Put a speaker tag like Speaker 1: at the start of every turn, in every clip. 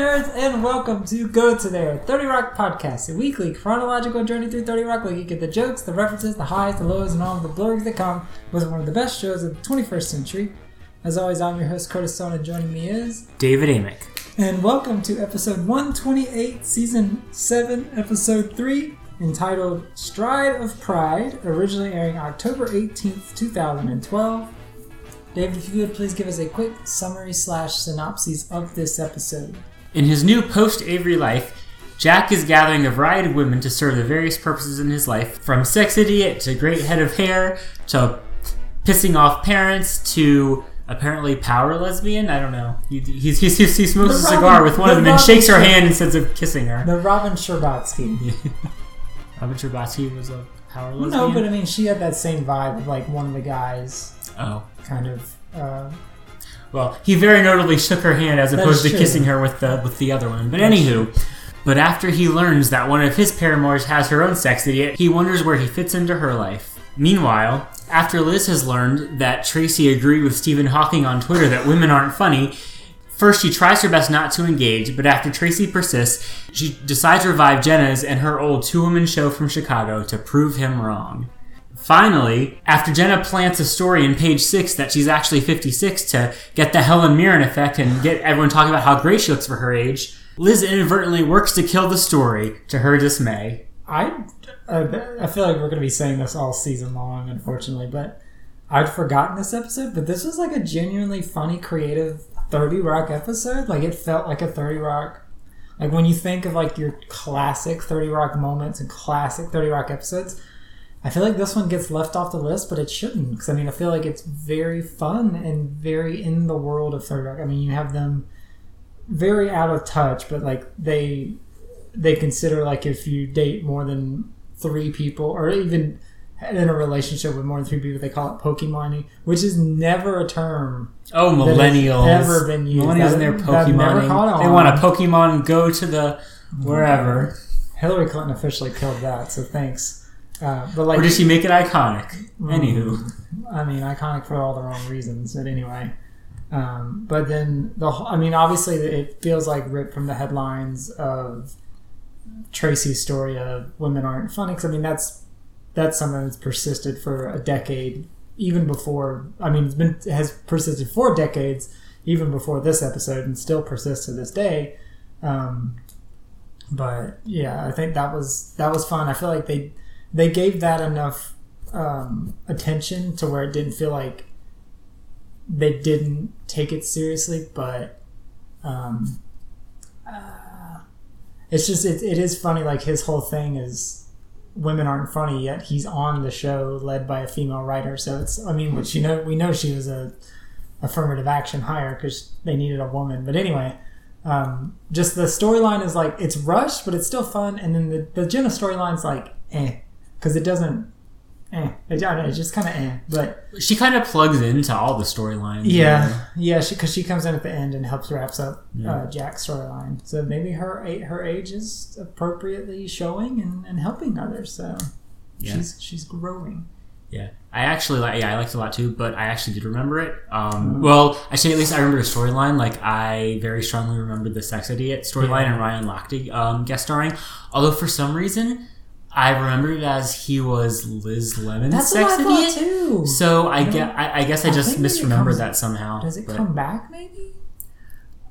Speaker 1: nerds, and welcome to Go To There, 30 Rock Podcast, a weekly chronological journey through 30 Rock where you get the jokes, the references, the highs, the lows, and all of the blurs that come with one of the best shows of the 21st century. As always, I'm your host, Curtis Stone, and joining me is...
Speaker 2: David Amick.
Speaker 1: And welcome to episode 128, season 7, episode 3, entitled Stride of Pride, originally airing October 18th, 2012. David, if you would please give us a quick summary slash synopsis of this episode.
Speaker 2: In his new post Avery life, Jack is gathering a variety of women to serve the various purposes in his life, from sex idiot to great head of hair to pissing off parents to apparently power lesbian. I don't know. He, he, he, he, smokes
Speaker 1: The
Speaker 2: a cigar
Speaker 1: Robin-
Speaker 2: with one
Speaker 1: the
Speaker 2: of them and
Speaker 1: Robin
Speaker 2: shakes her hand instead of kissing her.
Speaker 1: The Robin Scherbatsky.
Speaker 2: Robin Scherbatsky was a power lesbian.
Speaker 1: No, but I mean, she had that same vibe of like one of the guys,
Speaker 2: oh.
Speaker 1: kind of. Uh,
Speaker 2: Well, he very notably shook her hand as opposed to
Speaker 1: true.
Speaker 2: kissing her with the with the other one. But
Speaker 1: That's
Speaker 2: anywho, but after he learns that one of his paramours has her own sex idiot, he wonders where he fits into her life. Meanwhile, after Liz has learned that Tracy agreed with Stephen Hawking on Twitter that women aren't funny, first she tries her best not to engage, but after Tracy persists, she decides to revive Jenna's and her old two-woman show from Chicago to prove him wrong. Finally, after Jenna plants a story in page six that she's actually 56 to get the Helen Mirren effect and get everyone talking about how great she looks for her age, Liz inadvertently works to kill the story, to her dismay.
Speaker 1: I, I feel like we're gonna be saying this all season long, unfortunately, but I'd forgotten this episode. But this was like a genuinely funny, creative Thirty Rock episode. Like it felt like a Thirty Rock. Like when you think of like your classic Thirty Rock moments and classic Thirty Rock episodes, I feel like this one gets left off the list, but it shouldn't. Because I mean, I feel like it's very fun and very in the world of Thirty Rock. I mean, you have them very out of touch, but like they they consider like if you date more than three people or even in a relationship with more than three people, they call it Pokemoning, which is never a term.
Speaker 2: Oh, millennials!
Speaker 1: ever been used.
Speaker 2: Millennials and their
Speaker 1: that never caught
Speaker 2: Pokemon. They want a Pokemon go to the wherever.
Speaker 1: Hillary Clinton officially killed that, so thanks. Uh, but like,
Speaker 2: Or does she make it iconic?
Speaker 1: Mm.
Speaker 2: Anywho,
Speaker 1: I mean, iconic for all the wrong reasons. But anyway, um, but then the whole- I mean, obviously, it feels like ripped from the headlines of Tracy's story of women aren't funny. Because I mean, that's that's something that's persisted for a decade, even before. I mean, it's been it has persisted for decades, even before this episode, and still persists to this day. Um, but yeah, I think that was that was fun. I feel like they they gave that enough um, attention to where it didn't feel like they didn't take it seriously, but um, uh, it's just it, it is funny. Like his whole thing is women aren't funny, yet he's on the show led by a female writer. So it's I mean, which you know we know she was a affirmative action hire because they needed a woman. But anyway. Um, just the storyline is like it's rushed, but it's still fun. And then the, the Jenna storyline's like eh, because it doesn't eh. It, I don't know, it's just kind of eh. But
Speaker 2: she kind of plugs into all the storylines.
Speaker 1: yeah, yeah, because she, 'cause she comes in at the end and helps wraps up
Speaker 2: Yeah.
Speaker 1: uh, Jack's storyline. So maybe her her age is appropriately showing and, and helping others. So
Speaker 2: Yeah.
Speaker 1: she's she's growing.
Speaker 2: Yeah, I actually like. Yeah, I liked it a lot too. But I actually did remember it. Um,
Speaker 1: Mhm.
Speaker 2: Well, I say at least I remember the storyline. Like I very strongly remember the sex idiot storyline
Speaker 1: Yeah.
Speaker 2: and Ryan Lochte um, guest starring. Although for some reason I remember it as he was Liz Lemon's
Speaker 1: That's what
Speaker 2: sex
Speaker 1: I thought
Speaker 2: idiot.
Speaker 1: too.
Speaker 2: So I
Speaker 1: No.
Speaker 2: get. I, I guess I
Speaker 1: I
Speaker 2: just misremembered
Speaker 1: comes-
Speaker 2: that somehow.
Speaker 1: Does it
Speaker 2: but,
Speaker 1: come back? Maybe.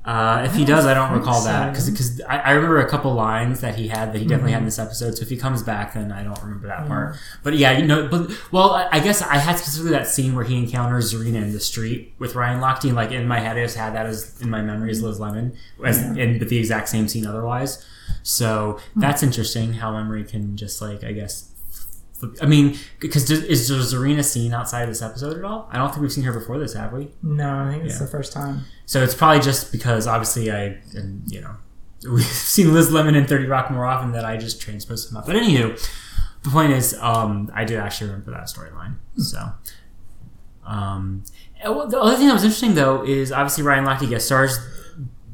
Speaker 2: Uh, if he does, I don't recall
Speaker 1: so.
Speaker 2: that because I, I remember a couple lines that he had that he definitely
Speaker 1: Mhm.
Speaker 2: had in this episode. So if he comes back, then I don't remember that part. But yeah, you know, but well, I, I guess I had specifically that scene where he encounters Zarina in the street with Ryan Lochte. And like in my head, I just had that as in my memory as Liz Lemon, as
Speaker 1: Yeah.
Speaker 2: in but the exact same scene otherwise. So that's interesting how memory can just like I guess. I mean, because is Zarina seen outside of this episode at all? I don't think we've seen her before this, have we?
Speaker 1: No, I think it's
Speaker 2: Yeah.
Speaker 1: the first time.
Speaker 2: So it's probably just because obviously I, and you know, we've seen Liz Lemon in 30 Rock more often that I just transposed them up. But anywho, the point is, um, I did actually remember that storyline. So, um, the other thing that was interesting though is obviously Ryan Lochte guest stars.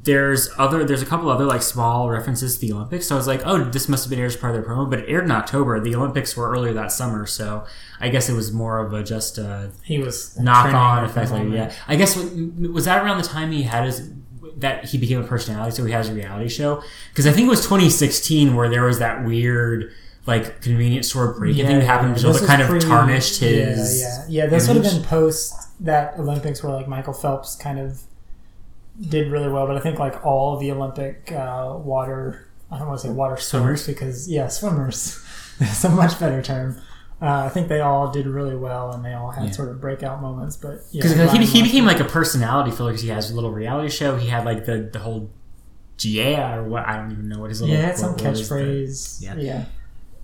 Speaker 2: There's other, there's a couple other like small references to the Olympics. So I was like, oh, this must have been aired as part of their promo, but it aired in October. The Olympics were earlier that summer, so I guess it was more of a just a
Speaker 1: He was
Speaker 2: knock on effect. Like, yeah, I guess was that around the time he had his that he became a personality, so he has a reality show. Because I think it was 2016 where there was that weird like convenience store break
Speaker 1: Yeah,
Speaker 2: thing that happened,
Speaker 1: yeah. This
Speaker 2: kind of tarnished his.
Speaker 1: Yeah, yeah, yeah. This would have been post that Olympics where like Michael Phelps kind of did really well, but I think like all the Olympic uh, water, I don't want to say water
Speaker 2: Swimmers?
Speaker 1: swimmers because yeah, swimmers. It's a much better term. Uh, I think they all did really well, and they all had
Speaker 2: Yeah.
Speaker 1: sort of breakout moments. But yeah,
Speaker 2: Because he, he became like a personality filler because he has a little reality show. He had like the, the whole GA or what I don't even know what his little
Speaker 1: yeah, had some
Speaker 2: what was the-
Speaker 1: catchphrase.
Speaker 2: yeah.
Speaker 1: yeah.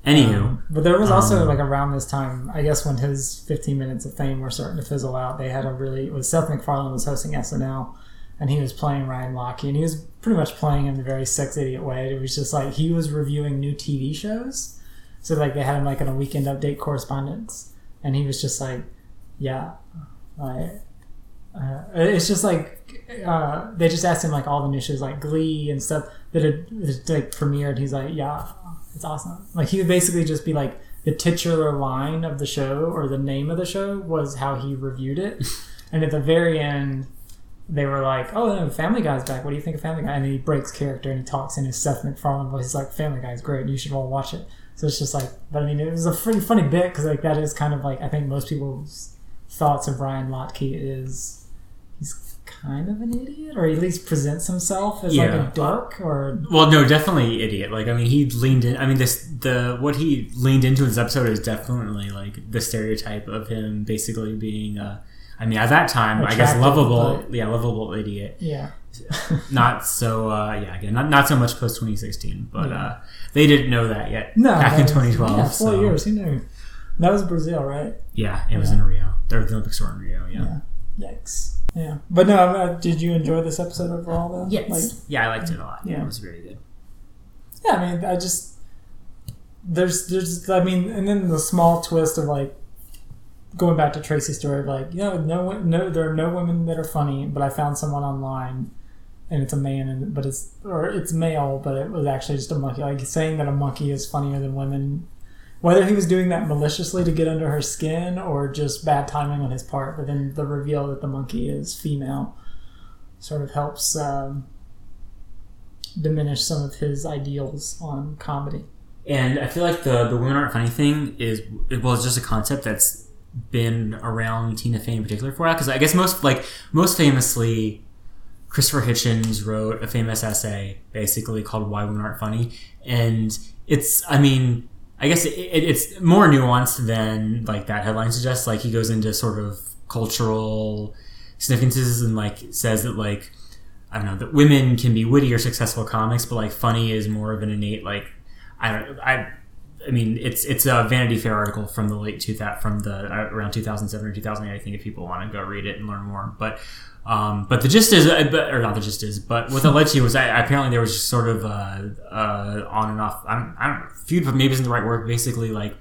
Speaker 2: Anywho,
Speaker 1: Um, but there was also
Speaker 2: um,
Speaker 1: like around this time, I guess when his 15 minutes of fame were starting to fizzle out, they had a really it was Seth MacFarlane was hosting SNL, and he was playing Ryan Lochte, and he was pretty much playing in a very sex idiot way. It was just like he was reviewing new TV shows, so like they had him like on a weekend update correspondence, and he was just like, yeah, like. Uh, it's just like uh, they just asked him like all the new shows like Glee and stuff that had that, like premiered. He's like, yeah, it's awesome. Like he would basically just be like the titular line of the show or the name of the show was how he reviewed it, and at the very end, they were like, "Oh, no, Family Guy's back. What do you think of Family Guy?" And then he breaks character and he talks in his Seth MacFarlane voice. He's like, "Family Guy's great. You should all watch it." So it's just like, but I mean, it was a pretty funny bit because like that is kind of like I think most people's thoughts of Ryan Lochte is he's kind of an idiot, or he at least presents himself as like a dork, or
Speaker 2: well, no, definitely idiot. Like I mean, he leaned in. I mean, this the what he leaned into in this episode is definitely like the stereotype of him basically being. Uh, I mean, at that time, I guess lovable. Yeah, lovable idiot.
Speaker 1: yeah.
Speaker 2: Not so. Uh, yeah, again, not not so much post 2016, but
Speaker 1: Yeah.
Speaker 2: uh, they didn't know that yet.
Speaker 1: No,
Speaker 2: back in
Speaker 1: was-
Speaker 2: 2012.
Speaker 1: Yeah, four
Speaker 2: so-
Speaker 1: years. Who knew? That was Brazil, right?
Speaker 2: Yeah, it was in Rio. Or the Olympics were in Rio. Yeah.
Speaker 1: Yeah. Yikes. Yeah. But no, uh, did you enjoy this episode overall, though?
Speaker 2: Yes.
Speaker 1: Like,
Speaker 2: yeah, I liked it a lot. Yeah,
Speaker 1: Yeah.
Speaker 2: it was very good.
Speaker 1: yeah, I mean, I just there's there's I mean, and then the small twist of like going back to Tracy's story of like, you know, no no there are no women that are funny, but I found someone online and it's a man and but it's or it's male, but it was actually just a monkey. Like saying that a monkey is funnier than women. Whether he was doing that maliciously to get under her skin or just bad timing on his part, but then the reveal that the monkey is female sort of helps um, diminish some of his ideals on comedy.
Speaker 2: And I feel like the the women aren't funny thing is well, it's just a concept that's been around Tina Fey in particular for. Because I guess most like most famously, Christopher Hitchens wrote a famous essay basically called "Why Women Aren't Funny," and it's I mean I guess it, it, it's more nuanced than like that headline suggests. Like he goes into sort of cultural significances and like says that like I don't know that women can be witty or successful comics, but like funny is more of an innate like I don't I I mean it's it's a Vanity Fair article from the late two that from the uh, around 2007 or 2008 I think if people want to go read it and learn more but um, but the gist is uh, or not the gist is but what that led to was I, apparently there was just sort of uh, uh, on and off I don't, I don't feud but maybe isn't the right word basically like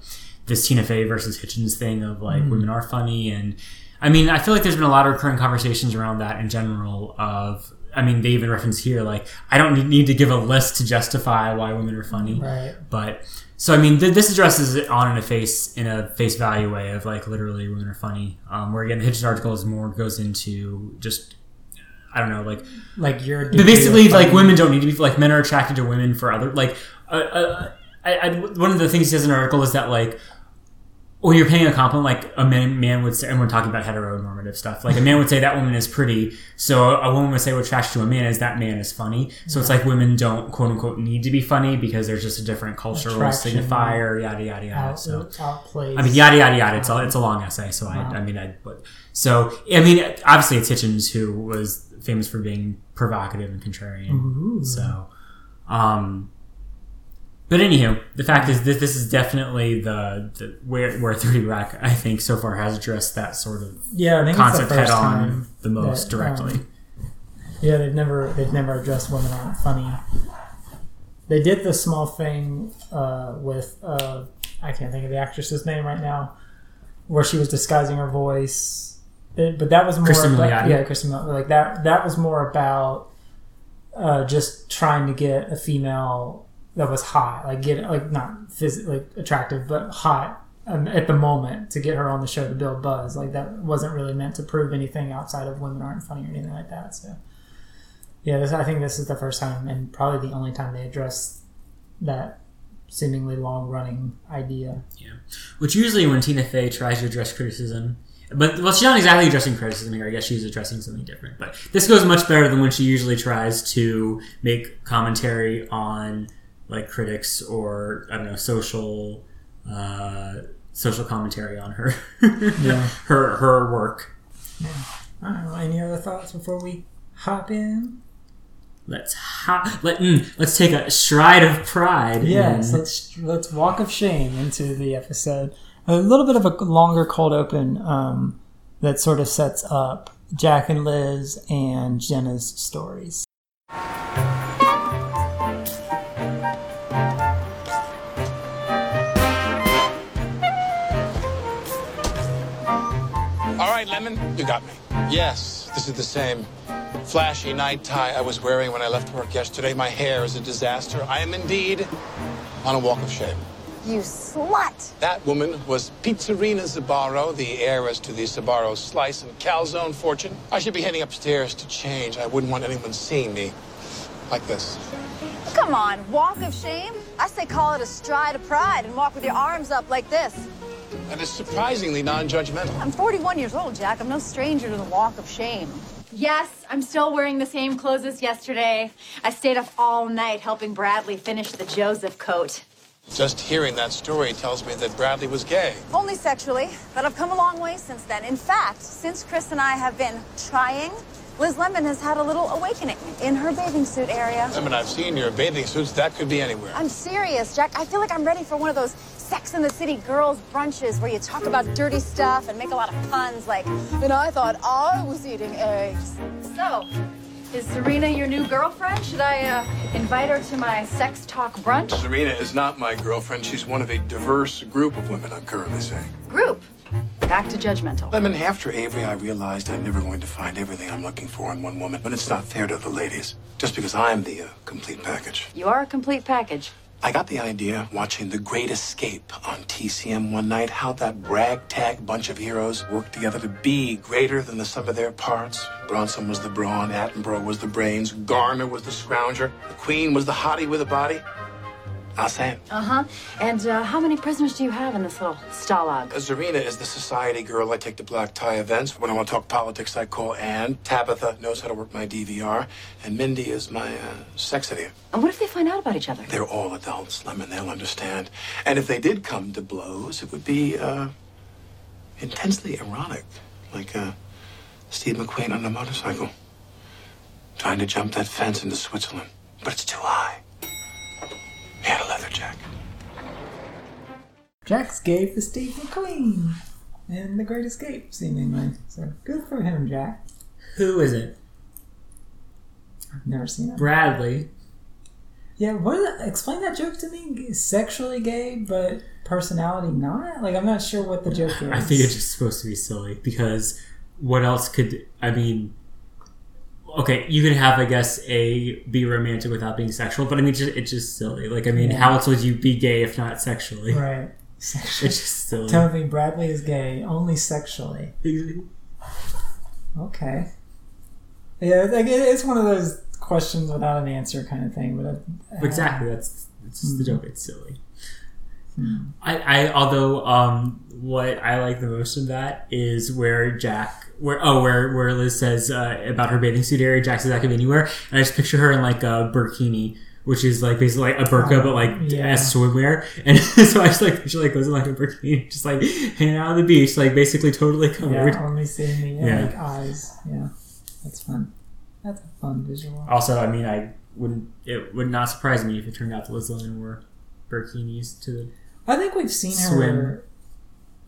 Speaker 2: this Tina Fey versus Hitchens thing of like women are funny and I mean I feel like there's been a lot of recurring conversations around that in general of I mean, they even reference here, like, I don't need- need to give a list to justify why women are funny.
Speaker 1: Right.
Speaker 2: But, so, I mean, th- this addresses it on in a face, in a face value way of, like, literally women are funny. Um, where, again, the Hitchens article is more, goes into just, I don't know, like,
Speaker 1: Like you're
Speaker 2: but basically, like, women don't need to be, like, men are attracted to women for other, like, uh, uh, I, I, one of the things he says in an article is that, like, when you're paying a compliment, like a man, man would say, and we're talking about heteronormative stuff, like a man would say that woman is pretty, so a woman would say what attracts to a man is that man is funny. So it's like women don't quote unquote need to be funny because there's just a different cultural
Speaker 1: Attraction.
Speaker 2: signifier, yada yada yada.
Speaker 1: out,
Speaker 2: so
Speaker 1: outplays.
Speaker 2: I mean, yada yada yada. It's a, it's a long essay, so I, I mean, I but so I mean, obviously it's Hitchens who was famous for being provocative and contrarian.
Speaker 1: Ooh.
Speaker 2: So, um, but anywho, the fact is that this is definitely the, the where where Thirty Rock I think so far has addressed that sort of
Speaker 1: yeah,
Speaker 2: concept head on the most
Speaker 1: that,
Speaker 2: directly.
Speaker 1: um, Yeah, they've never they've never addressed women aren't funny. They did the small thing uh, with uh, I can't think of the actress's name right now, where she was disguising her voice. It- but that was more
Speaker 2: Cristin
Speaker 1: about,
Speaker 2: Milioti?
Speaker 1: yeah, Cristin. Like that that was more about uh, just trying to get a female that was hot, like get like not phys- like attractive, but hot um, at the moment to get her on the show to build buzz. Like that wasn't really meant to prove anything outside of women aren't funny or anything like that. So Yeah, this, I think this is the first time and probably the only time they address that seemingly long running idea.
Speaker 2: Yeah, which usually when Tina Fey tries to address criticism, but well, she's not exactly addressing criticism here. I guess she's addressing something different. But this goes much better than when she usually tries to make commentary on like critics or I don't know social uh, social commentary on her
Speaker 1: Yeah.
Speaker 2: her her work.
Speaker 1: I don't know. Any other thoughts before we hop in?
Speaker 2: Let's hop. let mm, let's take a stride of pride.
Speaker 1: Yes, let's let's walk of shame into the episode. A little bit of a longer cold open um, that sort of sets up Jack and Liz and Jenna's stories.
Speaker 3: You got me. Yes, this is the same flashy night tie I was wearing when I left work yesterday. My hair is a disaster. I am indeed on a walk of shame.
Speaker 4: You slut!
Speaker 3: That woman was Pizzerina Zabaro, the heiress to the Zabaro slice and calzone fortune. I should be heading upstairs to change. I wouldn't want anyone seeing me like this.
Speaker 4: Come on, walk of shame? I say call it a stride of pride and walk with your arms up like this.
Speaker 3: And it's surprisingly non-judgmental.
Speaker 4: I'm 41 years old, Jack. I'm no stranger to the walk of shame.
Speaker 5: Yes, I'm still wearing the same clothes as yesterday. I stayed up all night helping Bradley finish the Joseph coat.
Speaker 3: Just hearing that story tells me that Bradley was gay.
Speaker 4: Only sexually, but I've come a long way since then. In fact, since Criss and I have been trying, Liz Lemon has had a little awakening in her bathing suit area.
Speaker 3: Lemon, I've seen your bathing suits. That could be anywhere.
Speaker 4: I'm serious, Jack. I feel like I'm ready for one of those Sex in the City girls' brunches where you talk about dirty stuff and make a lot of puns like, and I thought I was eating eggs.
Speaker 5: So, is Serena your new girlfriend? Should I uh, invite her to my sex talk brunch?
Speaker 3: Serena is not my girlfriend. She's one of a diverse group of women, I'm currently saying.
Speaker 5: Group. Back to judgmental.
Speaker 3: Lemon, after Avery, I realized I'm never going to find everything I'm looking for in one woman. But it's not fair to the ladies, just because I'm the uh, complete package.
Speaker 5: You are a complete package.
Speaker 3: I got the idea watching The Great Escape on TCM one night, how that ragtag bunch of heroes worked together to be greater than the sum of their parts. Bronson was the brawn, Attenborough was the brains, Garner was the scrounger, the Queen was the hottie with a body. I'll say it.
Speaker 5: Uh huh. And uh, how many prisoners do you have in this little stalag?
Speaker 3: Zarina is the society girl I take to black tie events. When I want to talk politics, I call Anne. Tabitha knows how to work my DVR. And Mindy is my uh, sex idiot.
Speaker 5: And what if they find out about each other?
Speaker 3: They're all adults, Lemon. They'll understand. And if they did come to blows, it would be uh, intensely erotic. Like uh, Steve McQueen on a motorcycle. Trying to jump that fence into Switzerland. But it's too high. He had a leather jacket.
Speaker 1: Jack's gay for Steve McQueen and The Great Escape, seemingly. So good for him, Jack.
Speaker 2: Who is it?
Speaker 1: I've never seen it.
Speaker 2: Bradley.
Speaker 1: Yeah, what is that? explain that joke to me. Sexually gay, but personality not. Like I'm not sure what the joke is.
Speaker 2: I think it's just supposed to be silly because what else could I mean? Okay, you could have I guess a be romantic without being sexual, but I mean, just, it's just silly. Like I mean,
Speaker 1: Yeah.
Speaker 2: how else would you be gay if not sexually?
Speaker 1: right.
Speaker 2: It's just silly.
Speaker 1: Tell me Bradley is gay only sexually. Okay. Yeah, like it- it's one of those questions without an answer kind of thing. But uh,
Speaker 2: Exactly. That's it's just the joke. It's silly. I, I although um what I like the most of that is where Jack where oh where where Liz says uh, about her bathing suit area. Jack says that could be anywhere, and I just picture her in like a burkini. Which is like basically like a burqa, but like
Speaker 1: yeah.
Speaker 2: as swimwear, and so I just like she like goes in like a burkini, just like hanging out on the beach, like basically totally covered.
Speaker 1: Yeah, only seeing the uh,
Speaker 2: Yeah.
Speaker 1: like eyes. Yeah, that's fun. That's a fun visual.
Speaker 2: Also, I mean, I wouldn't. It would not surprise me if it turned out that Liz Lemon wore burkinis to the
Speaker 1: I think we've seen
Speaker 2: Swim.
Speaker 1: her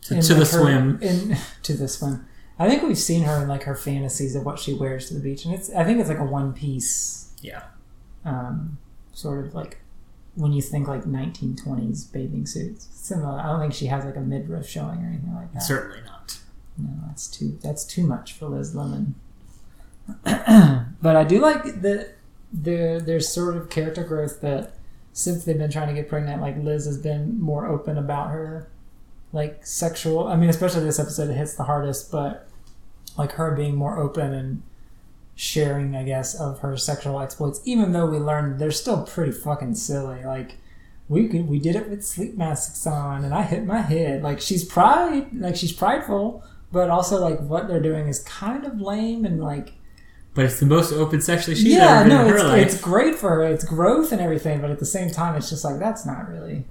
Speaker 2: to,
Speaker 1: in,
Speaker 2: to the
Speaker 1: her-
Speaker 2: swim.
Speaker 1: in to the swim. I think we've seen her in like her fantasies of what she wears to the beach, and it's I think it's like a one piece,
Speaker 2: Yeah.
Speaker 1: um, sort of like when you think like 1920s bathing suits. Similar. I don't think she has like a midriff showing or anything like that.
Speaker 2: Certainly not.
Speaker 1: No, that's too that's too much for Liz Lemon. but I do like that there there's sort of character growth that since they've been trying to get pregnant, like Liz has been more open about her like sexual I mean, especially this episode it hits the hardest, but like her being more open and sharing, I guess, of her sexual exploits. Even though we learned they're still pretty fucking silly. Like we could, we did it with sleep masks on, and I hit my head. Like she's pride, like she's prideful, but also like what they're doing is kind of lame and like
Speaker 2: But it's the most open sexually she's
Speaker 1: yeah,
Speaker 2: ever been
Speaker 1: no,
Speaker 2: in her
Speaker 1: it's,
Speaker 2: life.
Speaker 1: it's great for her. It's growth and everything, but at the same time, it's just like that's not really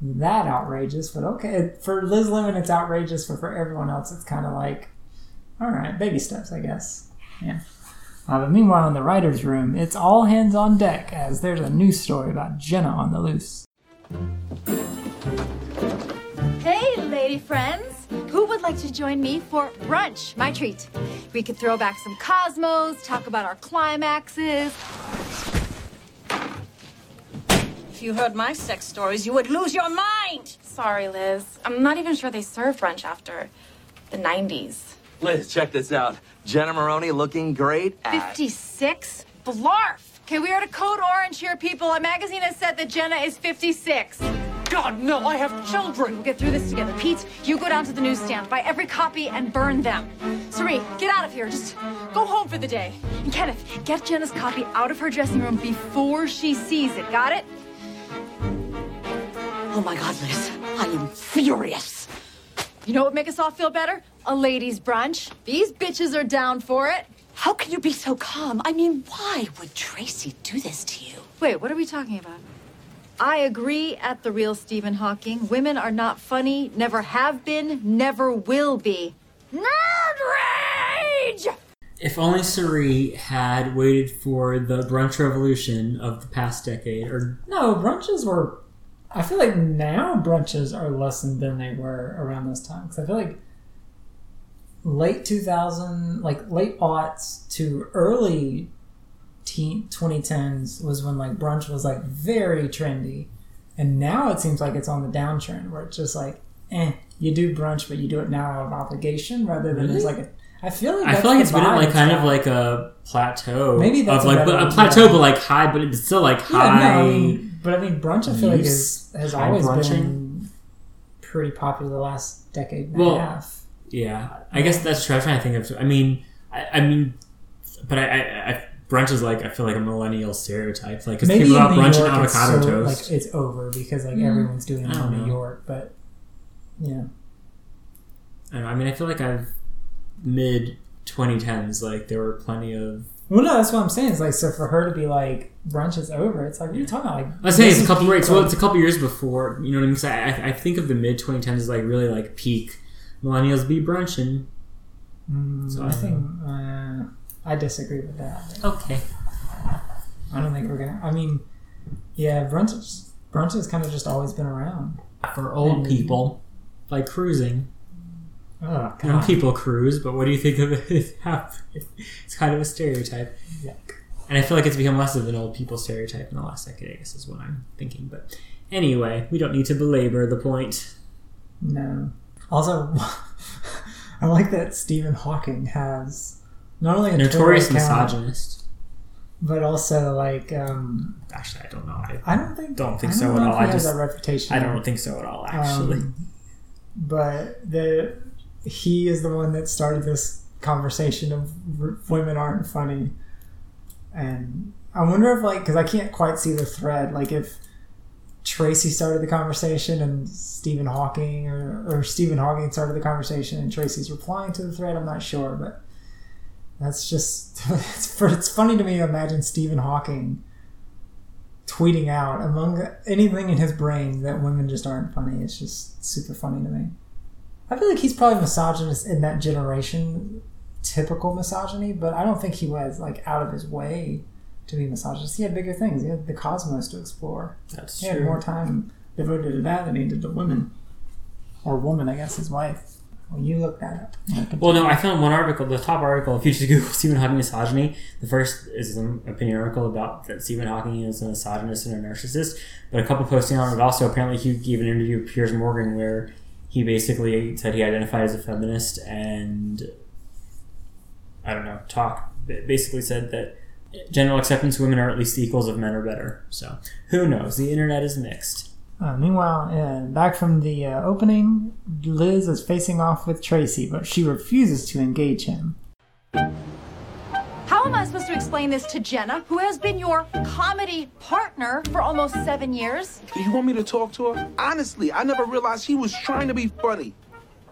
Speaker 1: that outrageous. But okay, for Liz Lemon, it's outrageous. But for everyone else, it's kind of like, all right, baby steps, I guess. Yeah. Uh, but meanwhile, in the writers' room, it's all hands on deck as there's a news story about Jenna on the loose.
Speaker 5: Hey, lady friends! Who would like to join me for brunch? My treat. We could throw back some cosmos, talk about our climaxes.
Speaker 6: If you heard my sex stories, you would lose your mind.
Speaker 7: Sorry, Liz. I'm not even sure they serve brunch after the 90s.
Speaker 8: Liz, check this out. Jenna Maroney looking great at
Speaker 5: 56? Blarf! Okay, we are to code orange here, people. A magazine has said that Jenna is 56.
Speaker 8: God, no, I have children.
Speaker 5: We'll get through this together. Pete, you go down to the newsstand, buy every copy, and burn them. Sari, get out of here. Just go home for the day. And Kenneth, get Jenna's copy out of her dressing room before she sees it. Got it?
Speaker 6: Oh my God, Liz, I am furious.
Speaker 5: You know what would make us all feel better? A ladies' brunch. These bitches are down for it.
Speaker 6: How can you be so calm? I mean, why would Tracy do this to you?
Speaker 5: Wait, what are we talking about? I agree at the real Stephen Hawking. Women are not funny, never have been, never will be. Nerd rage!
Speaker 2: If only Suri had waited for the brunch revolution of the past decade, or
Speaker 1: No, brunches were. I feel like now brunches are less than, than they were around this time. Because I feel like late 2000, like late aughts to early teen, 2010s was when like brunch was like very trendy. And now it seems like it's on the downtrend where it's just like, eh, you do brunch, but you do it now out of obligation rather than as like a. I feel like
Speaker 2: I feel like it's been at like kind of like a plateau.
Speaker 1: Maybe that's
Speaker 2: of like but a plateau,
Speaker 1: yeah.
Speaker 2: but like high, but it's still like
Speaker 1: Yeah,
Speaker 2: high.
Speaker 1: no, I mean, but I mean, brunch. I feel like is, has always
Speaker 2: brunching.
Speaker 1: been pretty popular the last decade and
Speaker 2: Well,
Speaker 1: a half.
Speaker 2: Yeah, I guess that's true. I'm trying to think of. I mean, I, I mean, but I, I, I brunch is like I feel like a millennial stereotype. Like because people
Speaker 1: in
Speaker 2: out
Speaker 1: New
Speaker 2: brunch and
Speaker 1: York, it's
Speaker 2: avocado
Speaker 1: so,
Speaker 2: toast.
Speaker 1: like it's over because like everyone's doing it in New. York. But yeah,
Speaker 2: I, don't know, I mean, I feel like I've mid 2010s. Like there were plenty of.
Speaker 1: well, no, that's what I'm saying. It's like so for her to be like brunch is over. It's like what are you talking about? Like
Speaker 2: I was saying it's a couple
Speaker 1: peak,
Speaker 2: right. So
Speaker 1: like-
Speaker 2: it's a couple years before. You know what I mean? 'Cause I, I, I think of the mid 2010s as like really like peak millennials be brunching.
Speaker 1: Mm,
Speaker 2: So,
Speaker 1: I think uh, I disagree with that.
Speaker 2: Okay.
Speaker 1: I don't think we're gonna. I mean, yeah, brunch is- brunch has kind of just always been around.
Speaker 2: For old
Speaker 1: And-
Speaker 2: people, like cruising.
Speaker 1: Oh
Speaker 2: You know,
Speaker 1: god,
Speaker 2: people cruise, but what do you think of it? it's kind of a stereotype.
Speaker 1: Yuck.
Speaker 2: And I feel like it's become less of an old people stereotype in the last decade, I guess is what I'm thinking. But anyway, we don't need to belabor the point.
Speaker 1: No. Also, I like that Stephen Hawking has not only a
Speaker 2: Notorious misogynist.
Speaker 1: but also like um,
Speaker 2: Actually, I don't know. I,
Speaker 1: I don't think
Speaker 2: Don't think
Speaker 1: I
Speaker 2: so
Speaker 1: don't
Speaker 2: at
Speaker 1: know
Speaker 2: all. I just-
Speaker 1: that reputation.
Speaker 2: I don't think so at all, actually.
Speaker 1: Um, but the he is the one that started this conversation of women aren't funny, and I wonder if like because I can't quite see the thread. Like if Tracy started the conversation and Stephen Hawking, or or Stephen Hawking started the conversation and Tracy's replying to the thread. I'm not sure, but that's just it's it's funny to me to imagine Stephen Hawking tweeting out among anything in his brain that women just aren't funny. It's just super funny to me. I feel like he's probably misogynist in that generation, typical misogyny, but I don't think he was like out of his way to be misogynist. He had bigger things. He had the cosmos to explore.
Speaker 2: That's
Speaker 1: He had more time devoted to that than he did to women. Or woman, I guess, his wife. Well, you look that up.
Speaker 2: Well, no, I found one article, the top article, if you just Google Stephen Hawking misogyny, the first is an opinion article about that Stephen Hawking is a misogynist and a narcissist. But a couple posting on it also, apparently, he gave an interview with Piers Morgan where he basically said he identified as a feminist and, I don't know, talk, basically said that general acceptance women are at least equals of men or better. So, who knows? The internet is mixed.
Speaker 1: Uh, meanwhile, uh, back from the uh, opening, Liz is facing off with Tracy, but she refuses to engage him.
Speaker 5: How am I supposed to explain this to Jenna, who has been your comedy partner for almost seven years?
Speaker 9: You want me to talk to her? Honestly, I never realized she was trying to be funny.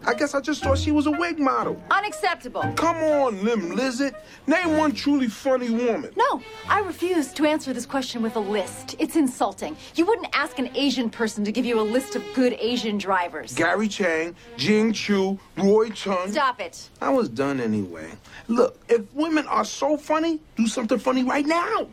Speaker 9: I guess I just thought she was a wig model.
Speaker 5: Unacceptable.
Speaker 9: Come on, Lim Lizard. Name one truly funny woman.
Speaker 5: No, I refuse to answer this question with a list. It's insulting. You wouldn't ask an Asian person to give you a list of good Asian drivers.
Speaker 9: Gary Chang, Jing Chu, Roy Chung.
Speaker 5: Stop it.
Speaker 9: I was done anyway. Look, if women are so funny, do something funny right now.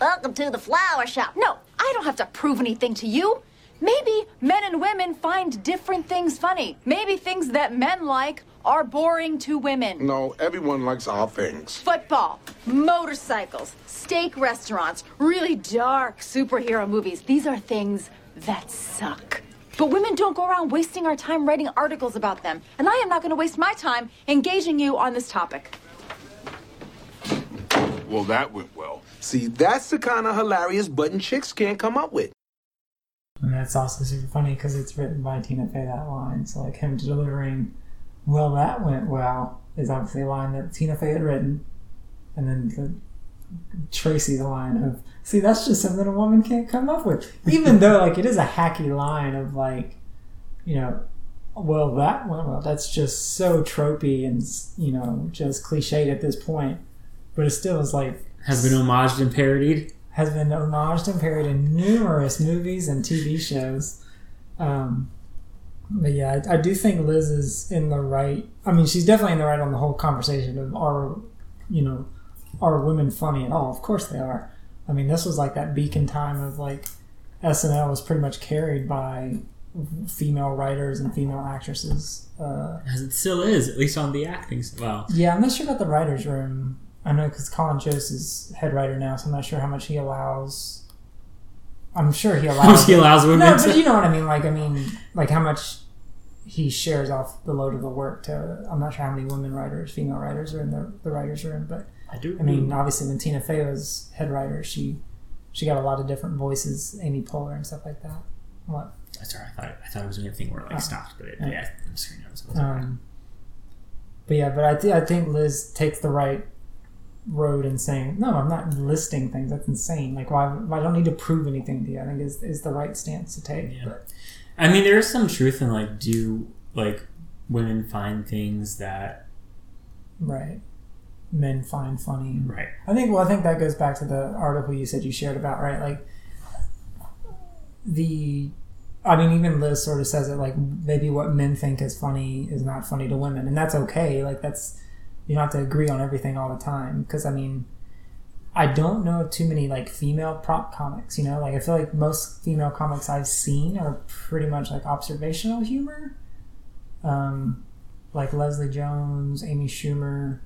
Speaker 5: Welcome to the flower shop. No, I don't have to prove anything to you. Maybe men and women find different things funny. Maybe things that men like are boring to women.
Speaker 9: No, everyone likes our things.
Speaker 5: Football, motorcycles, steak restaurants, really dark superhero movies. These are things that suck. But women don't go around wasting our time writing articles about them. And I am not going to waste my time engaging you on this topic.
Speaker 9: Well, that went well. See, that's the kind of hilarious button chicks can't come up with.
Speaker 1: And that's also super funny because it's written by Tina Fey, that line. So, like, him delivering, well, that went well, is obviously a line that Tina Fey had written. And then the Tracy, the line of, see, that's just something a woman can't come up with. Even though, like, it is a hacky line of, like, you know, well, that went well. That's just so tropey and, you know, just cliched at this point. But it still is like,
Speaker 2: Has been homaged and parodied.
Speaker 1: Has been homaged and parodied in numerous movies and TV shows. Um, but yeah, I, I do think Liz is in the right. I mean, she's definitely in the right on the whole conversation of are, you know, are women funny at all? Of course they are. I mean, this was like that beacon time of like SNL was pretty much carried by female writers and female actresses. Uh,
Speaker 2: As it still is, at least on the acting. Well,
Speaker 1: yeah, I'm not sure about the writers' room. I know because Colin Jost is head writer now, so I'm not sure how much he allows. I'm sure he allows.
Speaker 2: he allows women
Speaker 1: No, but you know what I mean. Like, I mean, like how much he shares off the load of the work to. I'm not sure how many women writers, female writers, are in the, the writers' room, but
Speaker 2: I do.
Speaker 1: I mean, obviously, when Tina Fey was head writer, she she got a lot of different voices, Amy Poehler and stuff like that. What?
Speaker 2: Sorry, I thought I thought it was a thing where it like
Speaker 1: Oh.
Speaker 2: stopped, but it,
Speaker 1: Yeah.
Speaker 2: yeah, I'm screen notes. it was
Speaker 1: Um, but yeah, but I, th- I think Liz takes the right road and saying, no, I'm not listing things. That's insane. Like, why? I don't need to prove anything to you. I think is, is the right stance to take.
Speaker 2: Yeah.
Speaker 1: But,
Speaker 2: I mean, there is some truth in like, do like women find things that
Speaker 1: right. Men find funny.
Speaker 2: right?
Speaker 1: I think. Well, I think that goes back to the article you said you shared about right, like the. I mean, even Liz sort of says it like maybe what men think is funny is not funny to women, and that's okay. Like that's you don't have to agree on everything all the time because I mean, I don't know too many like female prop comics. You know, like I feel like most female comics I've seen are pretty much like observational humor. Um, like Leslie Jones, Amy Schumer,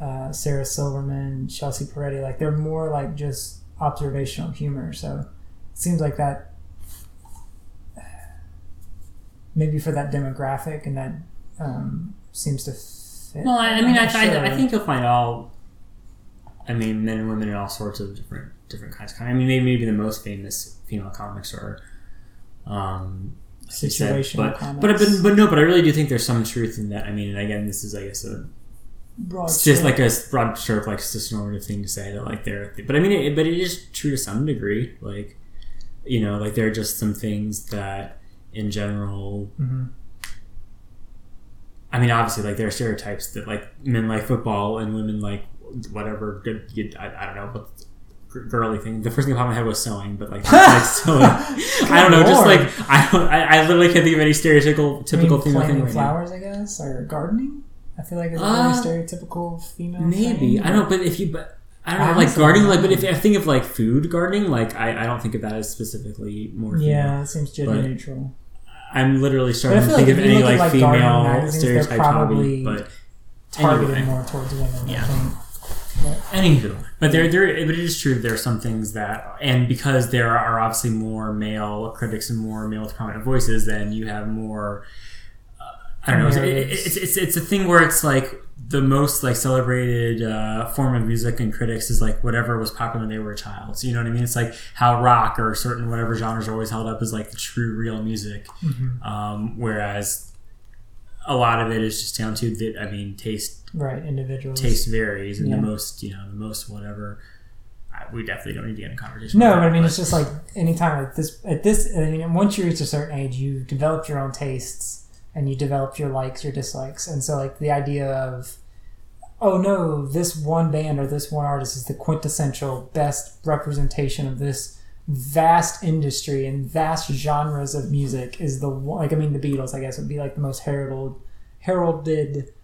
Speaker 1: uh, Sarah Silverman, Chelsea Peretti, like they're more like just observational humor. So it seems like that maybe for that demographic and that um, seems to
Speaker 2: Well, I, I mean, I,
Speaker 1: I'm
Speaker 2: I. I think you'll find all. I mean, men and women in all sorts of different different kinds. Of, I mean, maybe maybe the most famous female comics are. Um, you but,
Speaker 1: comics.
Speaker 2: but but but no, but I really do think there's some truth in that. I mean, and again, this is I guess a
Speaker 1: broad
Speaker 2: it's just like a broad stroke, like cisnormative thing to say that like there are But I mean, it, but it is true to some degree. Like, you know, like there are just some things that, in general.
Speaker 1: Mhm.
Speaker 2: I mean, obviously, like there are stereotypes that like men like football and women like whatever good. I, I don't know what girly thing. The first thing that popped in my head was sewing, but like, like so, I don't know, just like I don't. I, I literally can't think of any stereotypical typical female thing
Speaker 1: planting
Speaker 2: right now.
Speaker 1: flowers, I guess, or gardening. I feel like it's a
Speaker 2: Uh,
Speaker 1: very stereotypical female.
Speaker 2: Maybe
Speaker 1: thing,
Speaker 2: I don't know, but if you but I don't know, like gardening, like but if. I think of like food gardening, like I, I don't think of that as specifically more. Female.
Speaker 1: Yeah, it seems gender neutral.
Speaker 2: I'm literally starting to think
Speaker 1: like
Speaker 2: of any like,
Speaker 1: like,
Speaker 2: female
Speaker 1: magazines,
Speaker 2: stereotype hobby, but
Speaker 1: Targeted
Speaker 2: anyway.
Speaker 1: more towards women.
Speaker 2: Yeah.
Speaker 1: I think.
Speaker 2: Anywho, but there, there, but it is true. There are some things that, and because there are obviously more male critics and more male prominent voices, then you have more. I don't know. It's, it's, it's it's a thing where it's like the most like celebrated uh, form of music and critics is like whatever was popular when they were a child. So you know what I mean? It's like how rock or certain whatever genres are always held up as like the true real music,
Speaker 1: Mm-hmm.
Speaker 2: um, whereas a lot of it is just down to that. I mean, taste
Speaker 1: right individuals.
Speaker 2: taste varies, and
Speaker 1: Yeah.
Speaker 2: the most you know, the most whatever. We definitely don't need to get in a conversation.
Speaker 1: No, but I mean, it's just like anytime at this, at this, I mean, once you reach a certain age, you develop your own tastes and you develop your likes, your dislikes. And so, like, the idea of, oh no, this one band or this one artist is the quintessential best representation of this vast industry and vast genres of music is the one, like, I mean, the Beatles, I guess, would be like the most heralded, heralded